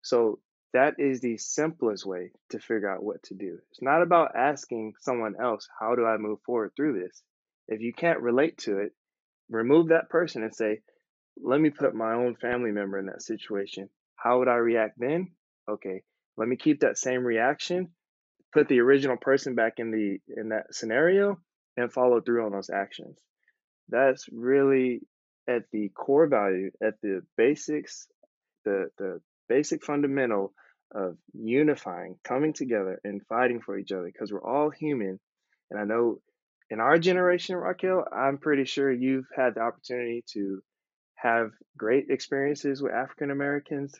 So that is the simplest way to figure out what to do. It's not about asking someone else, how do I move forward through this? If you can't relate to it, remove that person and say, let me put my own family member in that situation. How would I react then? Okay, let me keep that same reaction, put the original person back in the in that scenario and follow through on those actions. That's really at the core value, at the basics, the the basic fundamental of unifying, coming together and fighting for each other because we're all human. And I know in our generation, Raquel, I'm pretty sure you've had the opportunity to have great experiences with African Americans,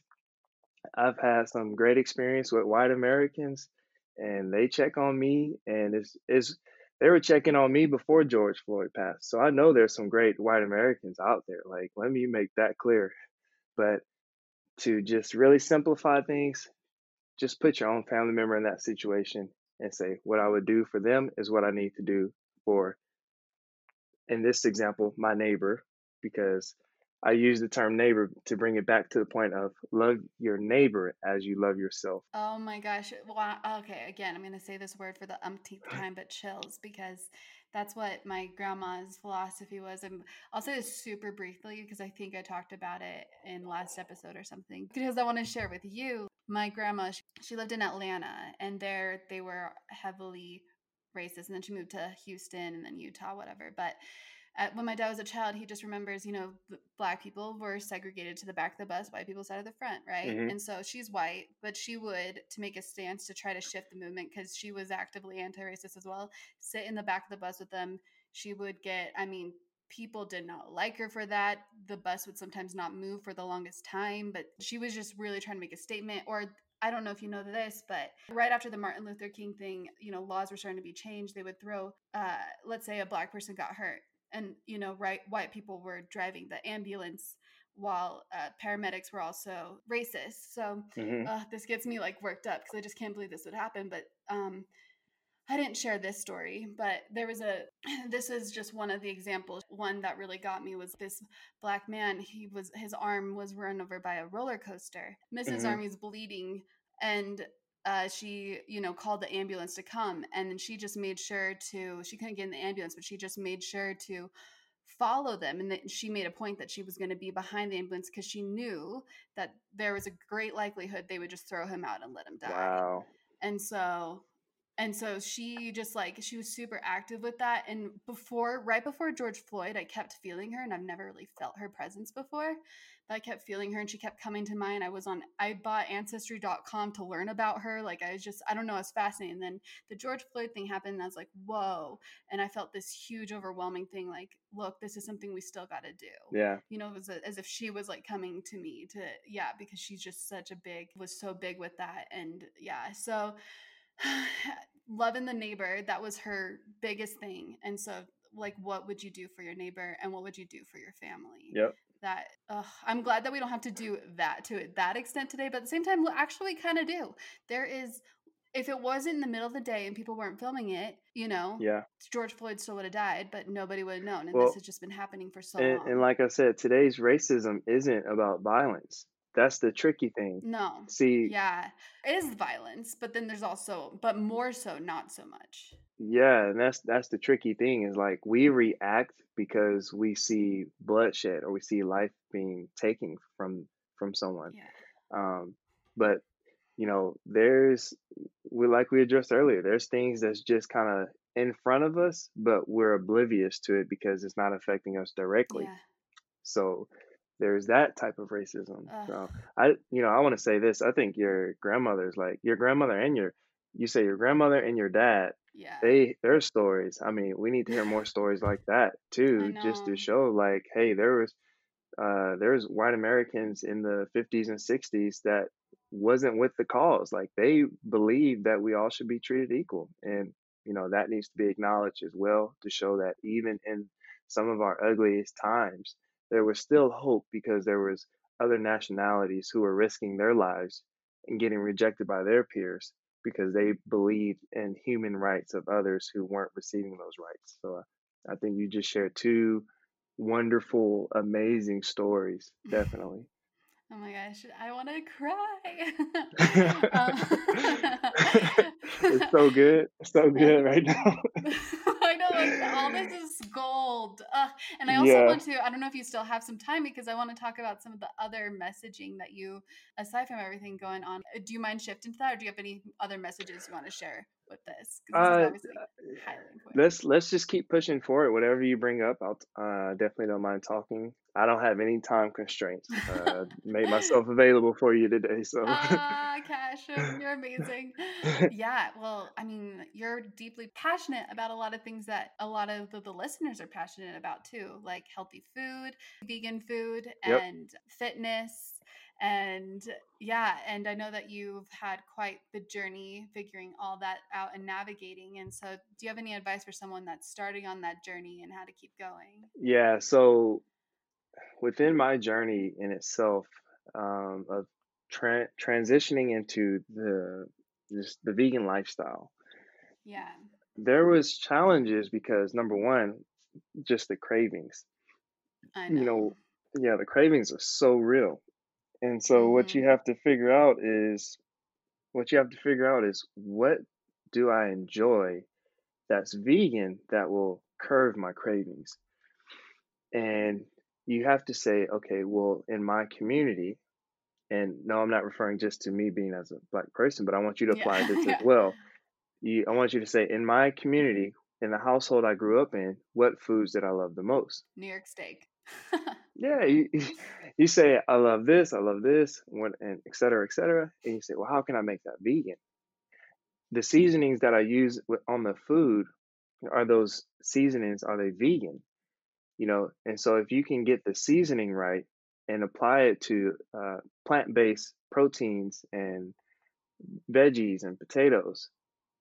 I've had some great experience with white Americans, and they check on me, and it's it's they were checking on me before George Floyd passed. So I know there's some great white Americans out there. Like, let me make that clear. But to just really simplify things, just put your own family member in that situation and say, what I would do for them is what I need to do for, in this example, my neighbor, because I use the term neighbor to bring it back to the point of love your neighbor as you love yourself. Oh my gosh. Well, okay. Again, I'm going to say this word for the umpteenth (laughs) time, but chills because that's what my grandma's philosophy was. And I'll say this super briefly because I think I talked about it in last episode or something. Because I want to share with you, my grandma, she lived in Atlanta and there they were heavily racist. And then she moved to Houston and then Utah, whatever. But at, when my dad was a child, he just remembers, you know, black people were segregated to the back of the bus, white people sat at the front, right? Mm-hmm. And so she's white, but she would, to make a stance to try to shift the movement, because she was actively anti racist as well, sit in the back of the bus with them. She would get, I mean, people did not like her for that. The bus would sometimes not move for the longest time, but she was just really trying to make a statement. Or I don't know if you know this, but right after the Martin Luther King thing, you know, laws were starting to be changed. They would throw, uh, let's say a black person got hurt and you know right white people were driving the ambulance while uh, paramedics were also racist so mm-hmm. uh, this gets me like worked up because i just can't believe this would happen but um, i didn't share this story but there was a (clears throat) this is just one of the examples one that really got me was this black man he was his arm was run over by a roller coaster mrs mm-hmm. army's bleeding and uh, she, you know, called the ambulance to come, and then she just made sure to. She couldn't get in the ambulance, but she just made sure to follow them, and that she made a point that she was going to be behind the ambulance because she knew that there was a great likelihood they would just throw him out and let him die. Wow. And so and so she just like she was super active with that and before right before george floyd i kept feeling her and i've never really felt her presence before i kept feeling her and she kept coming to mind i was on i bought ancestry.com to learn about her. Like i was just i don't know I was fascinating. And then the george floyd thing happened and i was like whoa. And i felt this huge overwhelming thing like look this is something we still got to do. Yeah. You know it was a, as if she was like coming to me to yeah because she's just such a big was so big with that. And yeah so (sighs) loving the neighbor that was her biggest thing. And so like what would you do for your neighbor and what would you do for your family? Yep that i'm glad that we don't have to do that to that extent today but at the same time we actually kind of do there is if it wasn't in the middle of the day and people weren't filming it, you know, yeah, George Floyd still would have died, but nobody would have known. And well, this has just been happening for so and, long. And like I said, today's racism isn't about violence. That's the tricky thing. No. See. Yeah, it is violence, but then there's also, but more so, not so much. Yeah, and that's that's the tricky thing is like we react because we see bloodshed or we see life being taken from from someone. Yeah. Um, but you know, there's we like we addressed earlier. There's things that's just kind of in front of us, but we're oblivious to it because it's not affecting us directly. Yeah. So there's that type of racism. Ugh. So I, you know, I want to say this. I think your grandmother's like your grandmother and your, you say your grandmother and your dad. Yeah. They their stories. I mean, we need to hear more (laughs) stories like that too, just to show like, hey, there was, uh, there's white Americans in the 50s and 60s that wasn't with the cause. Like they believed that we all should be treated equal, and you know that needs to be acknowledged as well to show that even in some of our ugliest times there was still hope because there was other nationalities who were risking their lives and getting rejected by their peers because they believed in human rights of others who weren't receiving those rights. So uh, I think you just shared two wonderful, amazing stories, definitely. (laughs) Oh my gosh, I want to cry. (laughs) (laughs) it's so good. It's so good right now. Like, all this is gold. Uh, and I also yeah. want to, I don't know if you still have some time because I want to talk about some of the other messaging that you, aside from everything going on, uh, do you mind shifting to that or do you have any other messages you want to share? With this? Uh, let's let's just keep pushing forward. Whatever you bring up, I'll uh, definitely don't mind talking. I don't have any time constraints. Uh, (laughs) made myself available for you today. So ah, (laughs) Cash, you're amazing. (laughs) yeah, well, I mean, you're deeply passionate about a lot of things that a lot of the, the listeners are passionate about too, like healthy food, vegan food, and yep. fitness and yeah and i know that you've had quite the journey figuring all that out and navigating and so do you have any advice for someone that's starting on that journey and how to keep going? Yeah so within my journey in itself um, of tra- transitioning into the just the vegan lifestyle yeah. there was challenges because number one just the cravings. I know. you know. yeah the cravings are so real and so what you mm-hmm. have to figure out is what you have to figure out is what do I enjoy that's vegan that will curve my cravings. And you have to say, okay, well, in my community, and no, I'm not referring just to me being as a black person, but I want you to apply yeah. this as (laughs) well. You, I want you to say, in my community, in the household I grew up in, what foods did I love the most? New York steak. (laughs) Yeah, you, you say I love this, I love this, when, and et cetera, et cetera, and you say, well, how can I make that vegan? The seasonings that I use with, on the food are those seasonings are they vegan? You know, and so if you can get the seasoning right and apply it to uh, plant-based proteins and veggies and potatoes,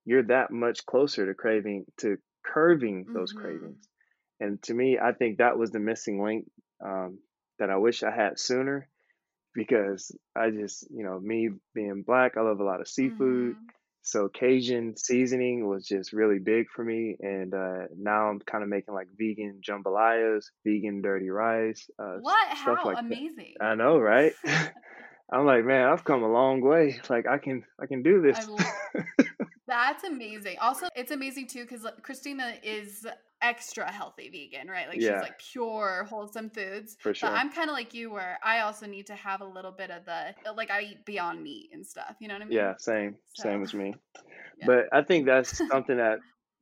you're that much closer to craving to curving those hmm cravings. And to me, I think that was the missing link um, that I wish I had sooner because I just, you know, me being black, I love a lot of seafood. hmm So Cajun seasoning was just really big for me. And uh, now I'm kind of making like vegan jambalayas, vegan dirty rice, uh, What? stuff How like that. amazing. I know, right? (laughs) (laughs) I'm like, man, I've come a long way. Like I can, I can do this. l- (laughs) that's amazing. Also, it's amazing too because Kristina is extra healthy vegan, right? Like she's like pure wholesome foods. for But sure. I'm kind of like you where I also need to have a little bit of the like I eat beyond meat and stuff. You know what I mean? Yeah, same, same as me. (laughs) yeah. But I think that's (laughs) something that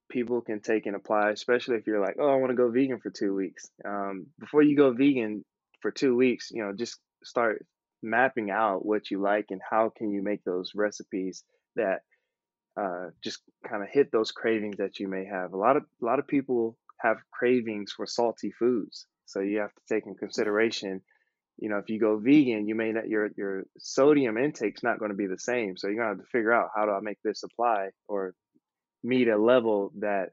people can take and apply, especially if you're like, oh, I want to go vegan for two weeks. Um, before you go vegan for two weeks, you know, just start mapping out what you like and how can you make those recipes that uh, just kind of hit those cravings that you may have. A lot of a lot of people have cravings for salty foods, so you have to take in consideration. You know, if you go vegan, you may not your your sodium intake's not going to be the same, so you're gonna have to figure out how do I make this apply or meet a level that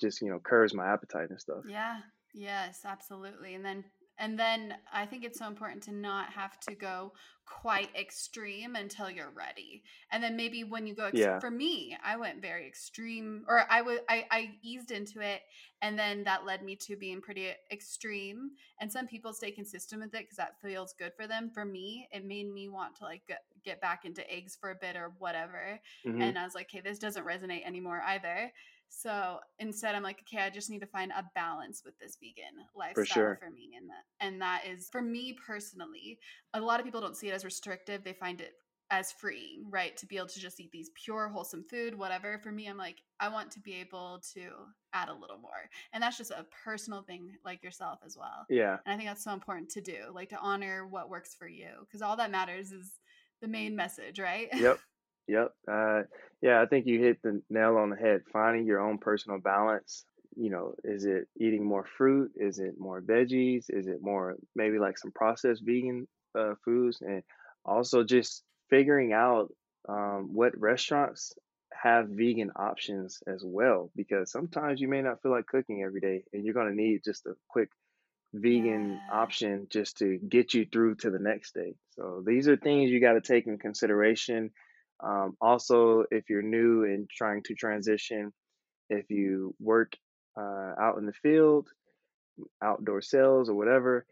just you know curbs my appetite and stuff. Yeah. Yes, absolutely. And then and then I think it's so important to not have to go quite extreme until you're ready. And then maybe when you go ex- Yeah, for me, I went very extreme or I was I I eased into it and then that led me to being pretty extreme. And some people stay consistent with it because that feels good for them. For me, it made me want to like get, back into eggs for a bit or whatever. hmm And I was like, okay, this doesn't resonate anymore either. So instead, I'm like, okay, I just need to find a balance with this vegan for lifestyle sure. for me, and that and that is for me personally. A lot of people don't see it as restrictive; they find it as freeing, right? To be able to just eat these pure, wholesome food, whatever. For me, I'm like, I want to be able to add a little more, and that's just a personal thing, like yourself as well. Yeah, And I think that's so important to do, like to honor what works for you, because all that matters is the main message, right? yep, yep. Uh, yeah, I think you hit the nail on the head. Finding your own personal balance. You know, is it eating more fruit? Is it more veggies? Is it more maybe like some processed vegan uh, foods? And also just figuring out um, what restaurants have vegan options as well, because sometimes you may not feel like cooking every day, and you're gonna need just a quick vegan yeah. option just to get you through to the next day. So these are things you got to take in consideration. Um, also, if you're new and trying to transition, if you work uh, out in the field, outdoor sales or whatever,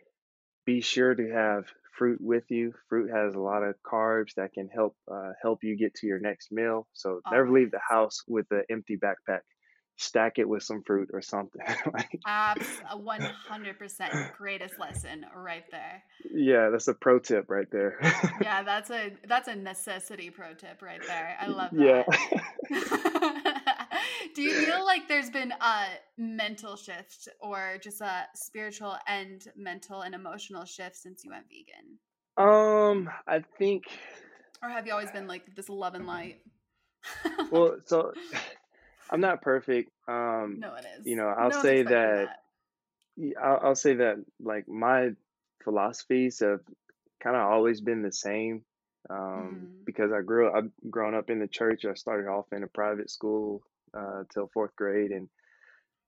be sure to have fruit with you. Fruit has a lot of carbs that can help uh, help you get to your next meal. So never leave the house with an empty backpack. Stack it with some fruit or something. (laughs) like, Abs a 100% greatest lesson right there. yeah, that's a pro tip right there. Yeah, (laughs) that's a that's a necessity pro tip right there. I love that. yeah. (laughs) Do you feel like there's been a mental shift or just a spiritual and mental and emotional shift since you went vegan? um, I think. Or have you always been like this love and light? Well, so I'm not perfect. Um, no, it is. you know, I'll No say that. that. I'll, I'll say that like my philosophies have kind of always been the same. Um, hmm because I grew up, I've grown up in the church. I started off in a private school uh, till fourth grade, and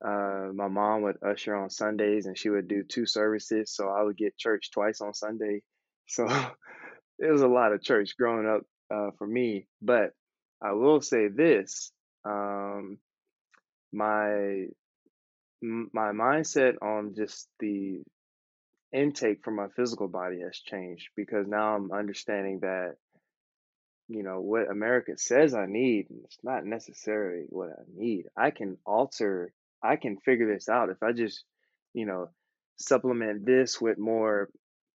uh, my mom would usher on Sundays, and she would do two services, so I would get church twice on Sunday. (laughs) So it was a lot of church growing up uh, for me. But I will say this: um, my my mindset on just the intake from my physical body has changed because now I'm understanding that you know what America says I need it's not necessarily what I need. I can alter, I can figure this out if I just you know supplement this with more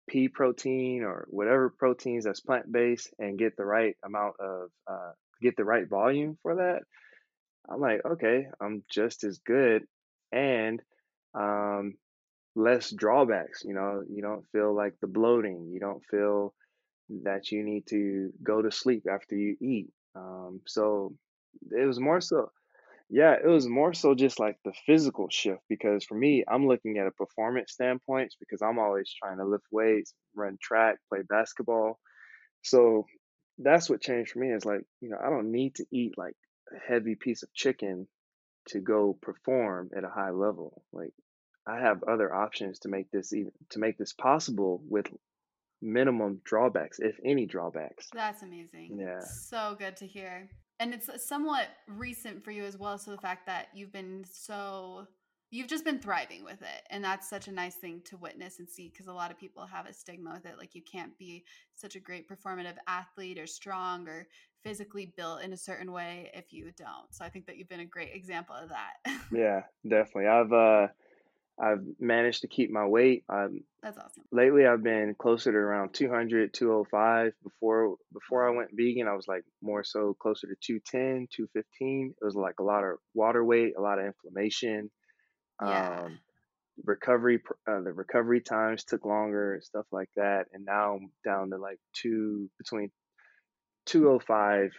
pea protein or whatever proteins that's plant based and get the right amount of uh, get the right volume for that. I'm like, okay, I'm just as good and um, less drawbacks. You know, you don't feel like the bloating. You don't feel that you need to go to sleep after you eat. Um, so it was more so, yeah, it was more so just like the physical shift because for me, I'm looking at a performance standpoint because I'm always trying to lift weights, run track, play basketball. So that's what changed for me is like, you know, I don't need to eat like heavy piece of chicken to go perform at a high level. Like I have other options to make this even to make this possible with minimum drawbacks, if any drawbacks. That's amazing. Yeah. So good to hear. And it's uh, somewhat recent for you as well. So the fact that you've been so you've just been thriving with it and that's such a nice thing to witness and see because a lot of people have a stigma with it like you can't be such a great performative athlete or strong or physically built in a certain way if you don't so i think that you've been a great example of that. Yeah definitely i've uh i've managed to keep my weight um (laughs) that's awesome. lately i've been closer to around 200 205 before before i went vegan i was like more so closer to 210 215 it was like a lot of water weight a lot of inflammation yeah. um, recovery uh, the recovery times took longer stuff like that and now i'm down to like two between 205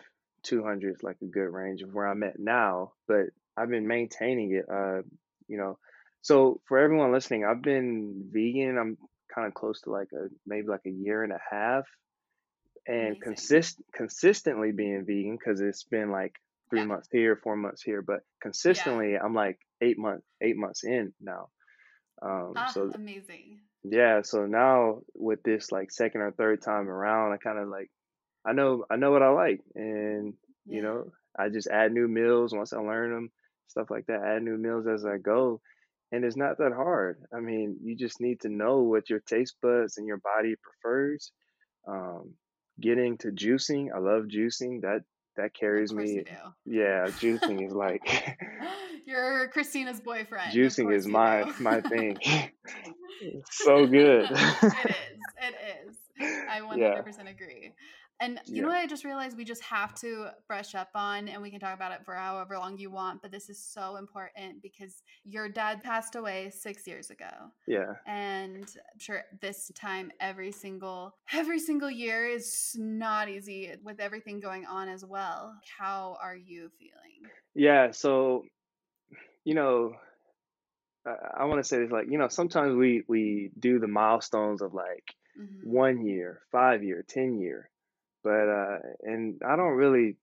200 is like a good range of where i'm at now but i've been maintaining it uh you know so for everyone listening i've been vegan i'm kind of close to like a maybe like a year and a half and Amazing. consist consistently being vegan because it's been like three Yeah. months here, four months here, but consistently I'm like eight months eight months in now. Um, Ah, so amazing. yeah, so now with this like second or third time around, I kind of like I know I know what I like, and you know I just add new meals once I learn them, stuff like that. Add new meals as I go, and it's not that hard. I mean, you just need to know what your taste buds and your body prefers. Um, getting to juicing, I love juicing. That that carries me. Yeah, juicing is like (laughs) You're Kristina's boyfriend. Juicing is my my thing. (laughs) (laughs) So good. it is. It is. I 100% agree. And you know what I just realized we just have to brush up on, and we can talk about it for however long you want, but this is so important because your dad passed away six years ago. yeah. And I'm sure this time every single every single year is not easy with everything going on as well. How are you feeling? Yeah, so you know, I, I want to say this like, you know, sometimes we we do the milestones of like hmm one year, five year, ten year, but uh, and I don't really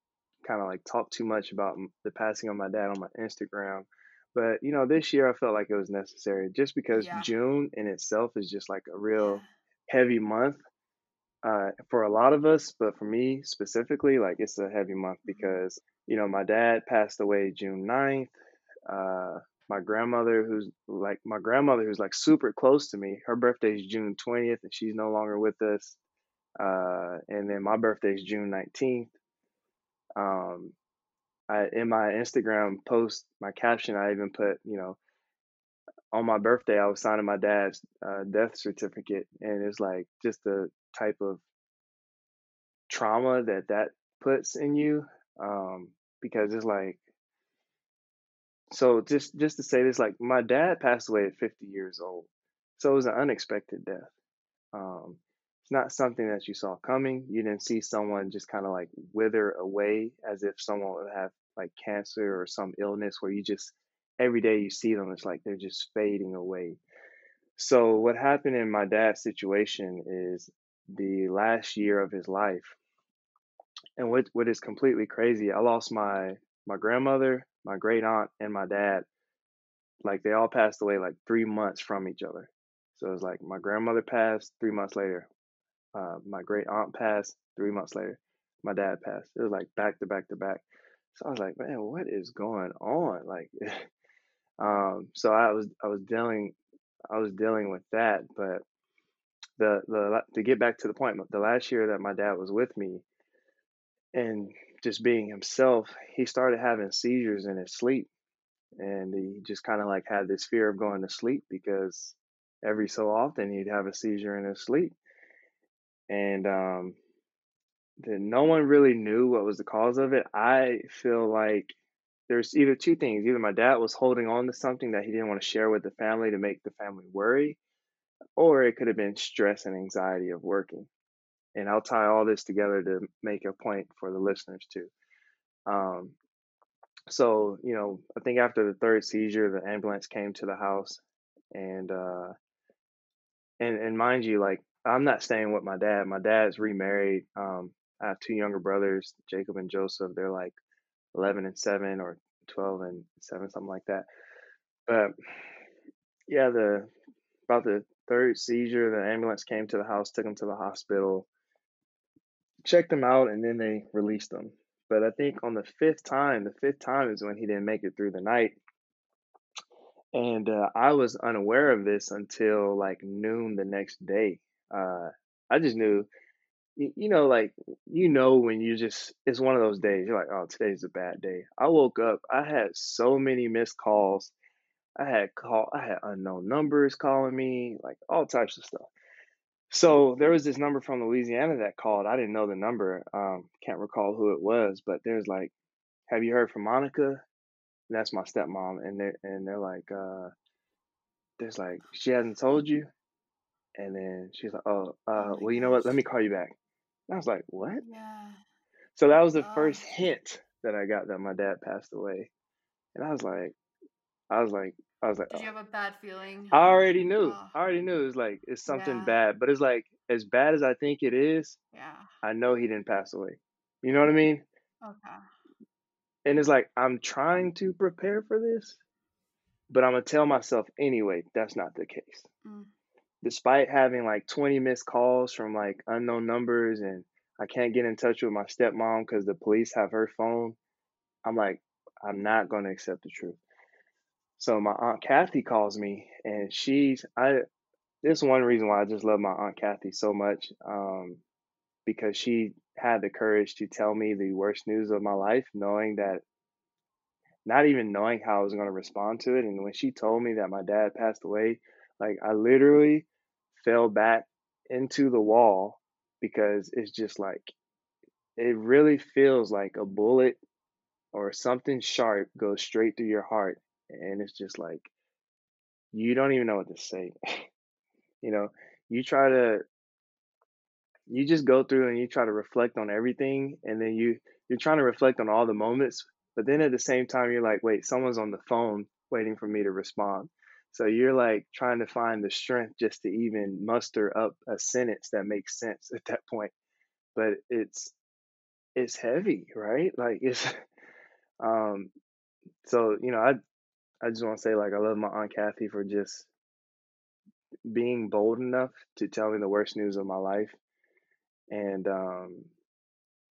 kind of like talk too much about the passing of my dad on my Instagram, but you know, this year I felt like it was necessary just because Yeah. June in itself is just like a real heavy month uh, for a lot of us, but for me specifically, like it's a heavy month hmm because you know my dad passed away June 9th. Uh, my grandmother, who's like my grandmother, who's like super close to me, her birthday is June 20th, and she's no longer with us. Uh, and then my birthday is June 19th. Um, I in my Instagram post, my caption, I even put, you know, on my birthday, I was signing my dad's uh, death certificate, and it's like just the type of trauma that that puts in you um because it's like so just just to say this like my dad passed away at 50 years old so it was an unexpected death um it's not something that you saw coming you didn't see someone just kind of like wither away as if someone would have like cancer or some illness where you just every day you see them it's like they're just fading away so what happened in my dad's situation is the last year of his life And what what is completely crazy, I lost my my grandmother, my great aunt, and my dad. Like they all passed away like three months from each other. So it was like my grandmother passed three months later. Uh, my great aunt passed three months later. My dad passed. It was like back to back to back. So I was like, man, what is going on? Like, (laughs) um, so I was I was dealing I was dealing with that. But the the to get back to the point, the last year that my dad was with me, and just being himself, he started having seizures in his sleep. And he just kind of like had this fear of going to sleep because every so often he'd have a seizure in his sleep. And um, then no one really knew what was the cause of it. I feel like there's either two things. Either my dad was holding on to something that he didn't want to share with the family to make the family worry, or it could have been stress and anxiety of working. And I'll tie all this together to make a point for the listeners too. Um, so, you know, I think after the third seizure, the ambulance came to the house, and uh, and and mind you, like I'm not staying with my dad. My dad's remarried. Um, I have two younger brothers, Jacob and Joseph. They're like 11 and 7 or 12 and 7 something like that but yeah the about the third seizure the ambulance came to the house took him to the hospital checked him out and then they released him but i think on the fifth time the fifth time is when he didn't make it through the night and uh, i was unaware of this until like noon the next day uh, i just knew you, you know, like you know when you just it's one of those days. You're like, oh, today's a bad day. I woke up. I had so many missed calls. I had call. I had unknown numbers calling me, like all types of stuff. So there was this number from Louisiana that called. I didn't know the number. Um, can't recall who it was, but there's like, have you heard from Monica? And that's my stepmom, and they're and they're like, uh, there's like she hasn't told you, and then she's like, oh, uh, Oh well, you know what? Let me call you back. And I was like, what? Yeah. So that was the Oh. first hint that I got that my dad passed away. And I was like, I was like, I was like, Did you oh. have a bad feeling? I already knew. Oh. I already knew it was like it's something Yeah. bad, but it's like as bad as I think it is, Yeah. I know he didn't pass away. You know what I mean? Okay. And it's like I'm trying to prepare for this, but I'm gonna tell myself anyway that's not the case. Mm. Despite having like 20 missed calls from like unknown numbers and I can't get in touch with my stepmom because the police have her phone, I'm like, I'm not gonna accept the truth. So my aunt Kathy calls me, and she's I. This is one reason why I just love my aunt Kathy so much, um, because she had the courage to tell me the worst news of my life, knowing that, not even knowing how I was going to respond to it. And when she told me that my dad passed away, like I literally fell back into the wall because it's just like it really feels like a bullet or something sharp goes straight through your heart, and it's just like you don't even know what to say. (laughs) you know, you try to you just go through and you try to reflect on everything and then you you're trying to reflect on all the moments, but then at the same time you're like, wait, someone's on the phone waiting for me to respond. So you're like trying to find the strength just to even muster up a sentence that makes sense at that point. But it's it's heavy, right? Like it's (laughs) um so you know, I I just want to say like I love my aunt Kathy for just being bold enough to tell me the worst news of my life and um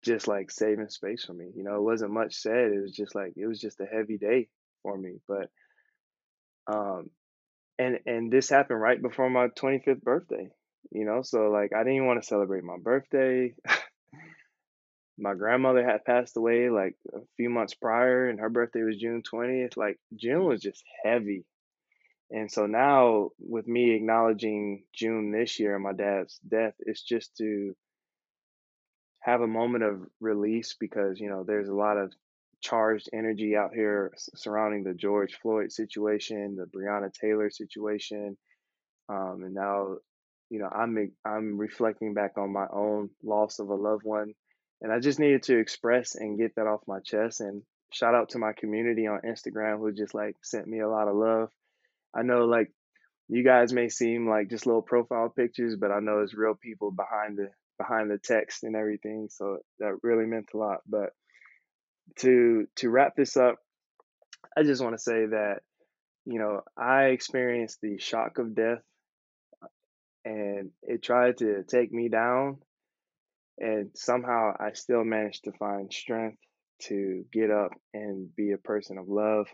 just like saving space for me. You know, it wasn't much said. It was just like it was just a heavy day for me. But um and and this happened right before my 25th birthday. You know, so like I didn't even want to celebrate my birthday. (laughs) my grandmother had passed away like a few months prior and her birthday was June 20th. Like June was just heavy. And so now with me acknowledging June this year and my dad's death, it's just to have a moment of release because you know there's a lot of charged energy out here surrounding the George Floyd situation, the Breonna Taylor situation, um, and now you know I'm I'm reflecting back on my own loss of a loved one, and I just needed to express and get that off my chest. And shout out to my community on Instagram who just like sent me a lot of love. I know like you guys may seem like just little profile pictures, but I know it's real people behind the behind the text and everything. So that really meant a lot. But to to wrap this up, I just want to say that you know I experienced the shock of death, and it tried to take me down, and somehow I still managed to find strength to get up and be a person of love.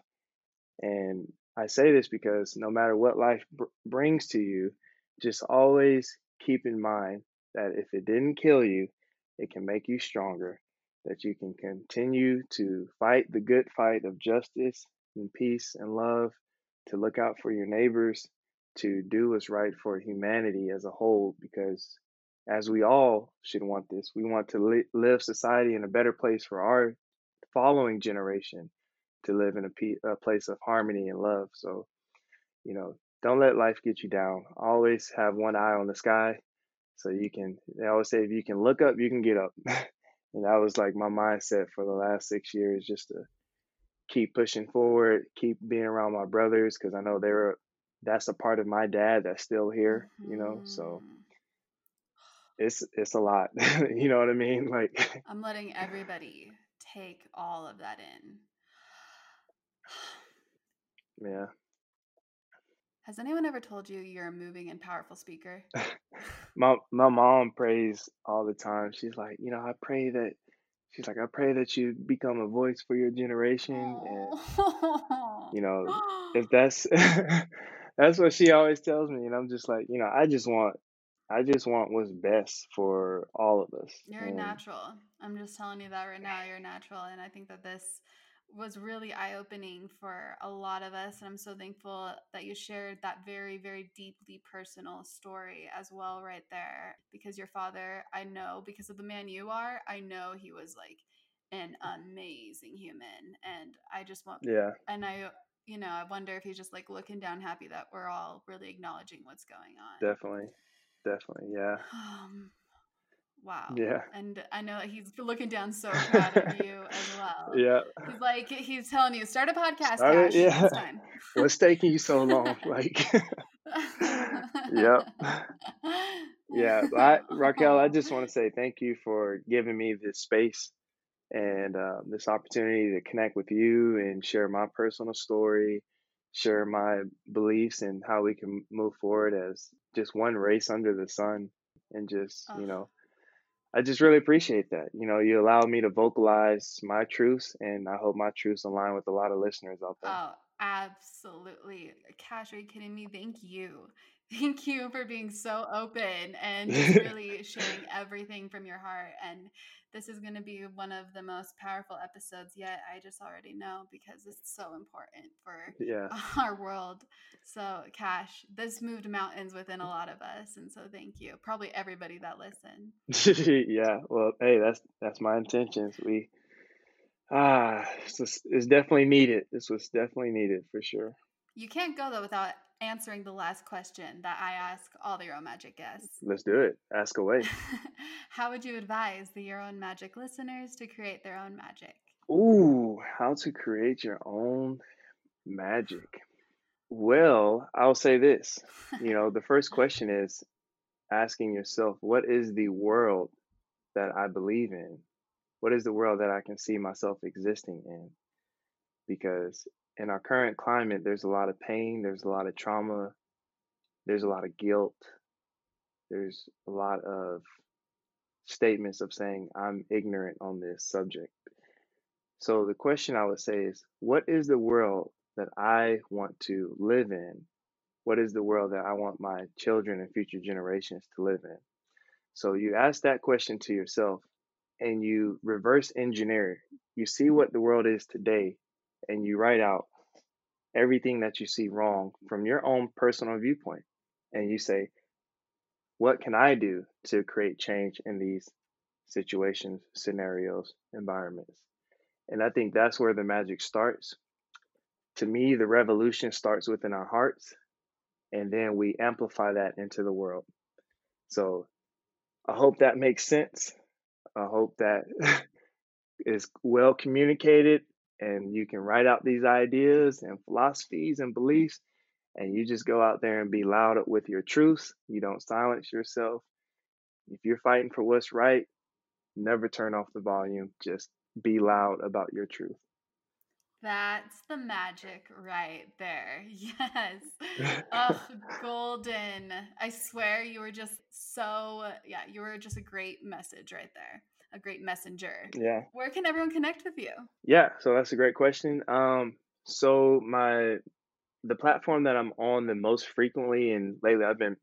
And I say this because no matter what life br- brings to you, just always keep in mind that if it didn't kill you, it can make you stronger, that you can continue to fight the good fight of justice and peace and love, to look out for your neighbors, to do what's right for humanity as a whole, because as we all should want this, we want to li- live society in a better place for our following generation to live in a, pe- a place of harmony and love. So, you know, don't let life get you down. Always have one eye on the sky so you can, they always say, if you can look up, you can get up. (laughs) and that was like my mindset for the last six years, just to keep pushing forward, keep being around my brothers, because I know they're, that's a part of my dad that's still here, you know, so Mhm. it's, it's a lot. (laughs) you know what I mean? Like, I'm letting everybody take all of that in. (sighs) yeah. Has anyone ever told you you're a moving and powerful speaker? (laughs) my my mom prays all the time. She's like, you know, I pray that she's like, I pray that you become a voice for your generation, and Oh. you know, if (gasps) that's (laughs) that's what she always tells me, and I'm just like, you know, I just want I just want what's best for all of us, You're and natural. I'm just telling you that right now. You're natural. And I think that this was really eye opening for a lot of us. And I'm so thankful that you shared that very, very deeply personal story as well, right there. Because your father, I know, because of the man you are, I know he was like an amazing human. And I just want, yeah, and I, you know, I wonder if he's just like looking down happy that we're all really acknowledging what's going on. definitely, definitely, yeah, Um, wow. yeah, And I know he's looking down so (laughs) proud of you as well. yeah. He's like, he's telling you, start a podcast, Start yeah. (laughs) What's taking you so long? (laughs) Like, yep. Yeah, I, Raquel, I just want to say thank you for giving me this space and uh, this opportunity to connect with you and share my personal story, share my beliefs and how we can move forward as just one race under the sun. And just, you know, I just really appreciate that. You know, you allow me to vocalize my truths, and I hope my truths align with a lot of listeners out there. Oh, absolutely. Cash, are you kidding me? Thank you. Thank you for being so open and (laughs) really sharing everything from your heart. And this is going to be one of the most powerful episodes yet. I just already know because it's so important for yeah. (laughs) our world. So, Cash, this moved mountains within a lot of us. And so, thank you. Probably everybody that listened. (laughs) yeah, well, hey, that's that's my intentions. We ah, it's, just- it's definitely needed. This was definitely needed for sure. You can't go, though, without answering the last question that I ask all the Your Own Magic guests. (laughs) Let's do it. Ask away. How would you advise the Your Own Magic listeners to create their own magic? Ooh, how to create your own magic. Well, I'll say this. You know, the first (laughs) question is asking yourself, what is the world that I believe in? What is the world that I can see myself existing in? Because in our current climate, there's a lot of pain, there's a lot of trauma, there's a lot of guilt, there's a lot of statements of saying, I'm ignorant on this subject. So the question I would say is, what is the world that I want to live in? What is the world that I want my children and future generations to live in? So you ask that question to yourself and you reverse engineer. You see what the world is today and you write out everything that you see wrong from your own personal viewpoint. And you say, what can I do to create change in these situations, scenarios, environments? And I think that's where the magic starts. To me, the revolution starts within our hearts, and then we amplify that into the world. So I hope that makes sense. I hope that (laughs) is well communicated and you can write out these ideas and philosophies and beliefs and you just go out there and be loud with your truths. You don't silence yourself. If you're fighting for what's right, never turn off the volume. Just be loud about your truth. That's the magic right there. (laughs) Yes. (laughs) Oh, golden. I swear you were just so, yeah, you were just a great message right there. A great messenger. yeah. Where can everyone connect with you? Yeah, so that's a great question. Um, so my the platform that I'm on the most frequently and lately I've been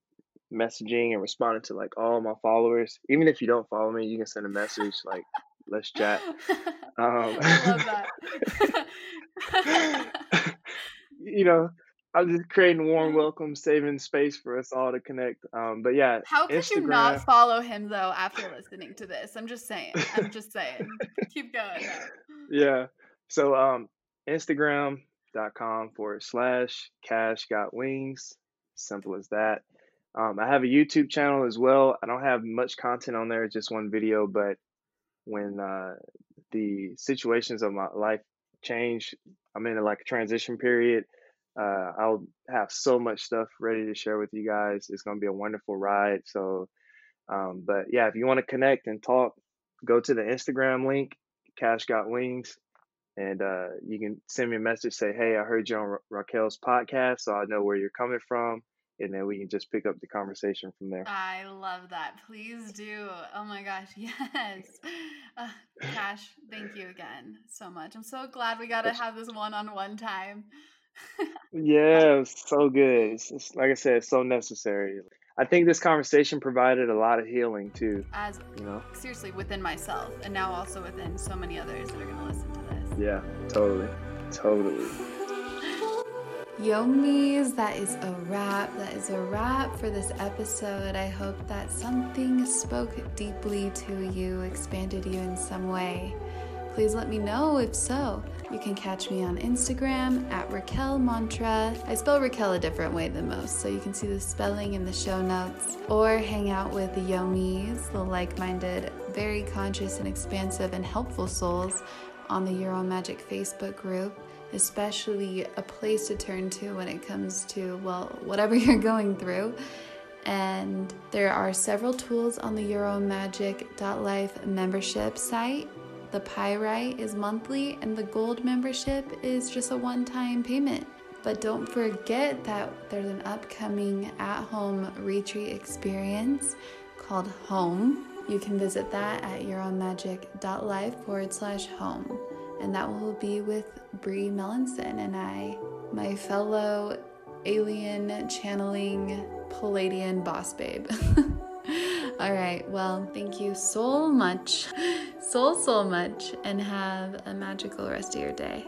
messaging and responding to like all my followers. Even if you don't follow me, you can send a message like let's chat. (laughs) Um, I love that. (laughs) you know, I'm just creating warm welcome, saving space for us all to connect. Um, but yeah, How could you not follow him though after listening to this? I'm just saying. I'm just saying. (laughs) Keep going. though. yeah. So um Instagram.com forward slash cash got wings. Simple as that. Um, I have a YouTube channel as well. I don't have much content on there, just one video, but when uh, the situations of my life change, I'm in a, like a transition period. Uh, I'll have so much stuff ready to share with you guys. It's going to be a wonderful ride. So, um, but yeah, if you want to connect and talk, go to the Instagram link, Cash Got Wings, and uh, you can send me a message. Say, hey, I heard you on Ra- Raquel's podcast, so I know where you're coming from, and then we can just pick up the conversation from there. I love that. Please do. Oh my gosh, (laughs) yes. Uh, (laughs) Cash, thank you again so much. I'm so glad we got to have this one-on-one time. Yeah, so good. It's, it's, like I said, it's so necessary. I think this conversation provided a lot of healing too. As you know, seriously, within myself, and now also within so many others that are going to listen to this. Yeah, totally, totally. Yomis, that is a wrap. That is a wrap for this episode. I hope that something spoke deeply to you, expanded you in some way. Please let me know if so. You can catch me on Instagram at Raquel Mantra. I spell Raquel a different way than most, so you can see the spelling in the show notes. Or hang out with the Yomis, the like minded, very conscious and expansive and helpful souls on the Own Magic Facebook group, especially a place to turn to when it comes to, well, whatever (laughs) you're going through. And there are several tools on the Your Own Magic.life membership site the Pyrite is monthly, and the Gold membership is just a one time payment. But don't forget that there's an upcoming at home retreat experience called Home. You can visit that at yourownmagic.life forward slash home. And that will be with Brie Melanson and I, my fellow alien channeling Pleiadian boss babe. (laughs) All right, well, thank you so much (gasps) so, so much and have a magical rest of your day.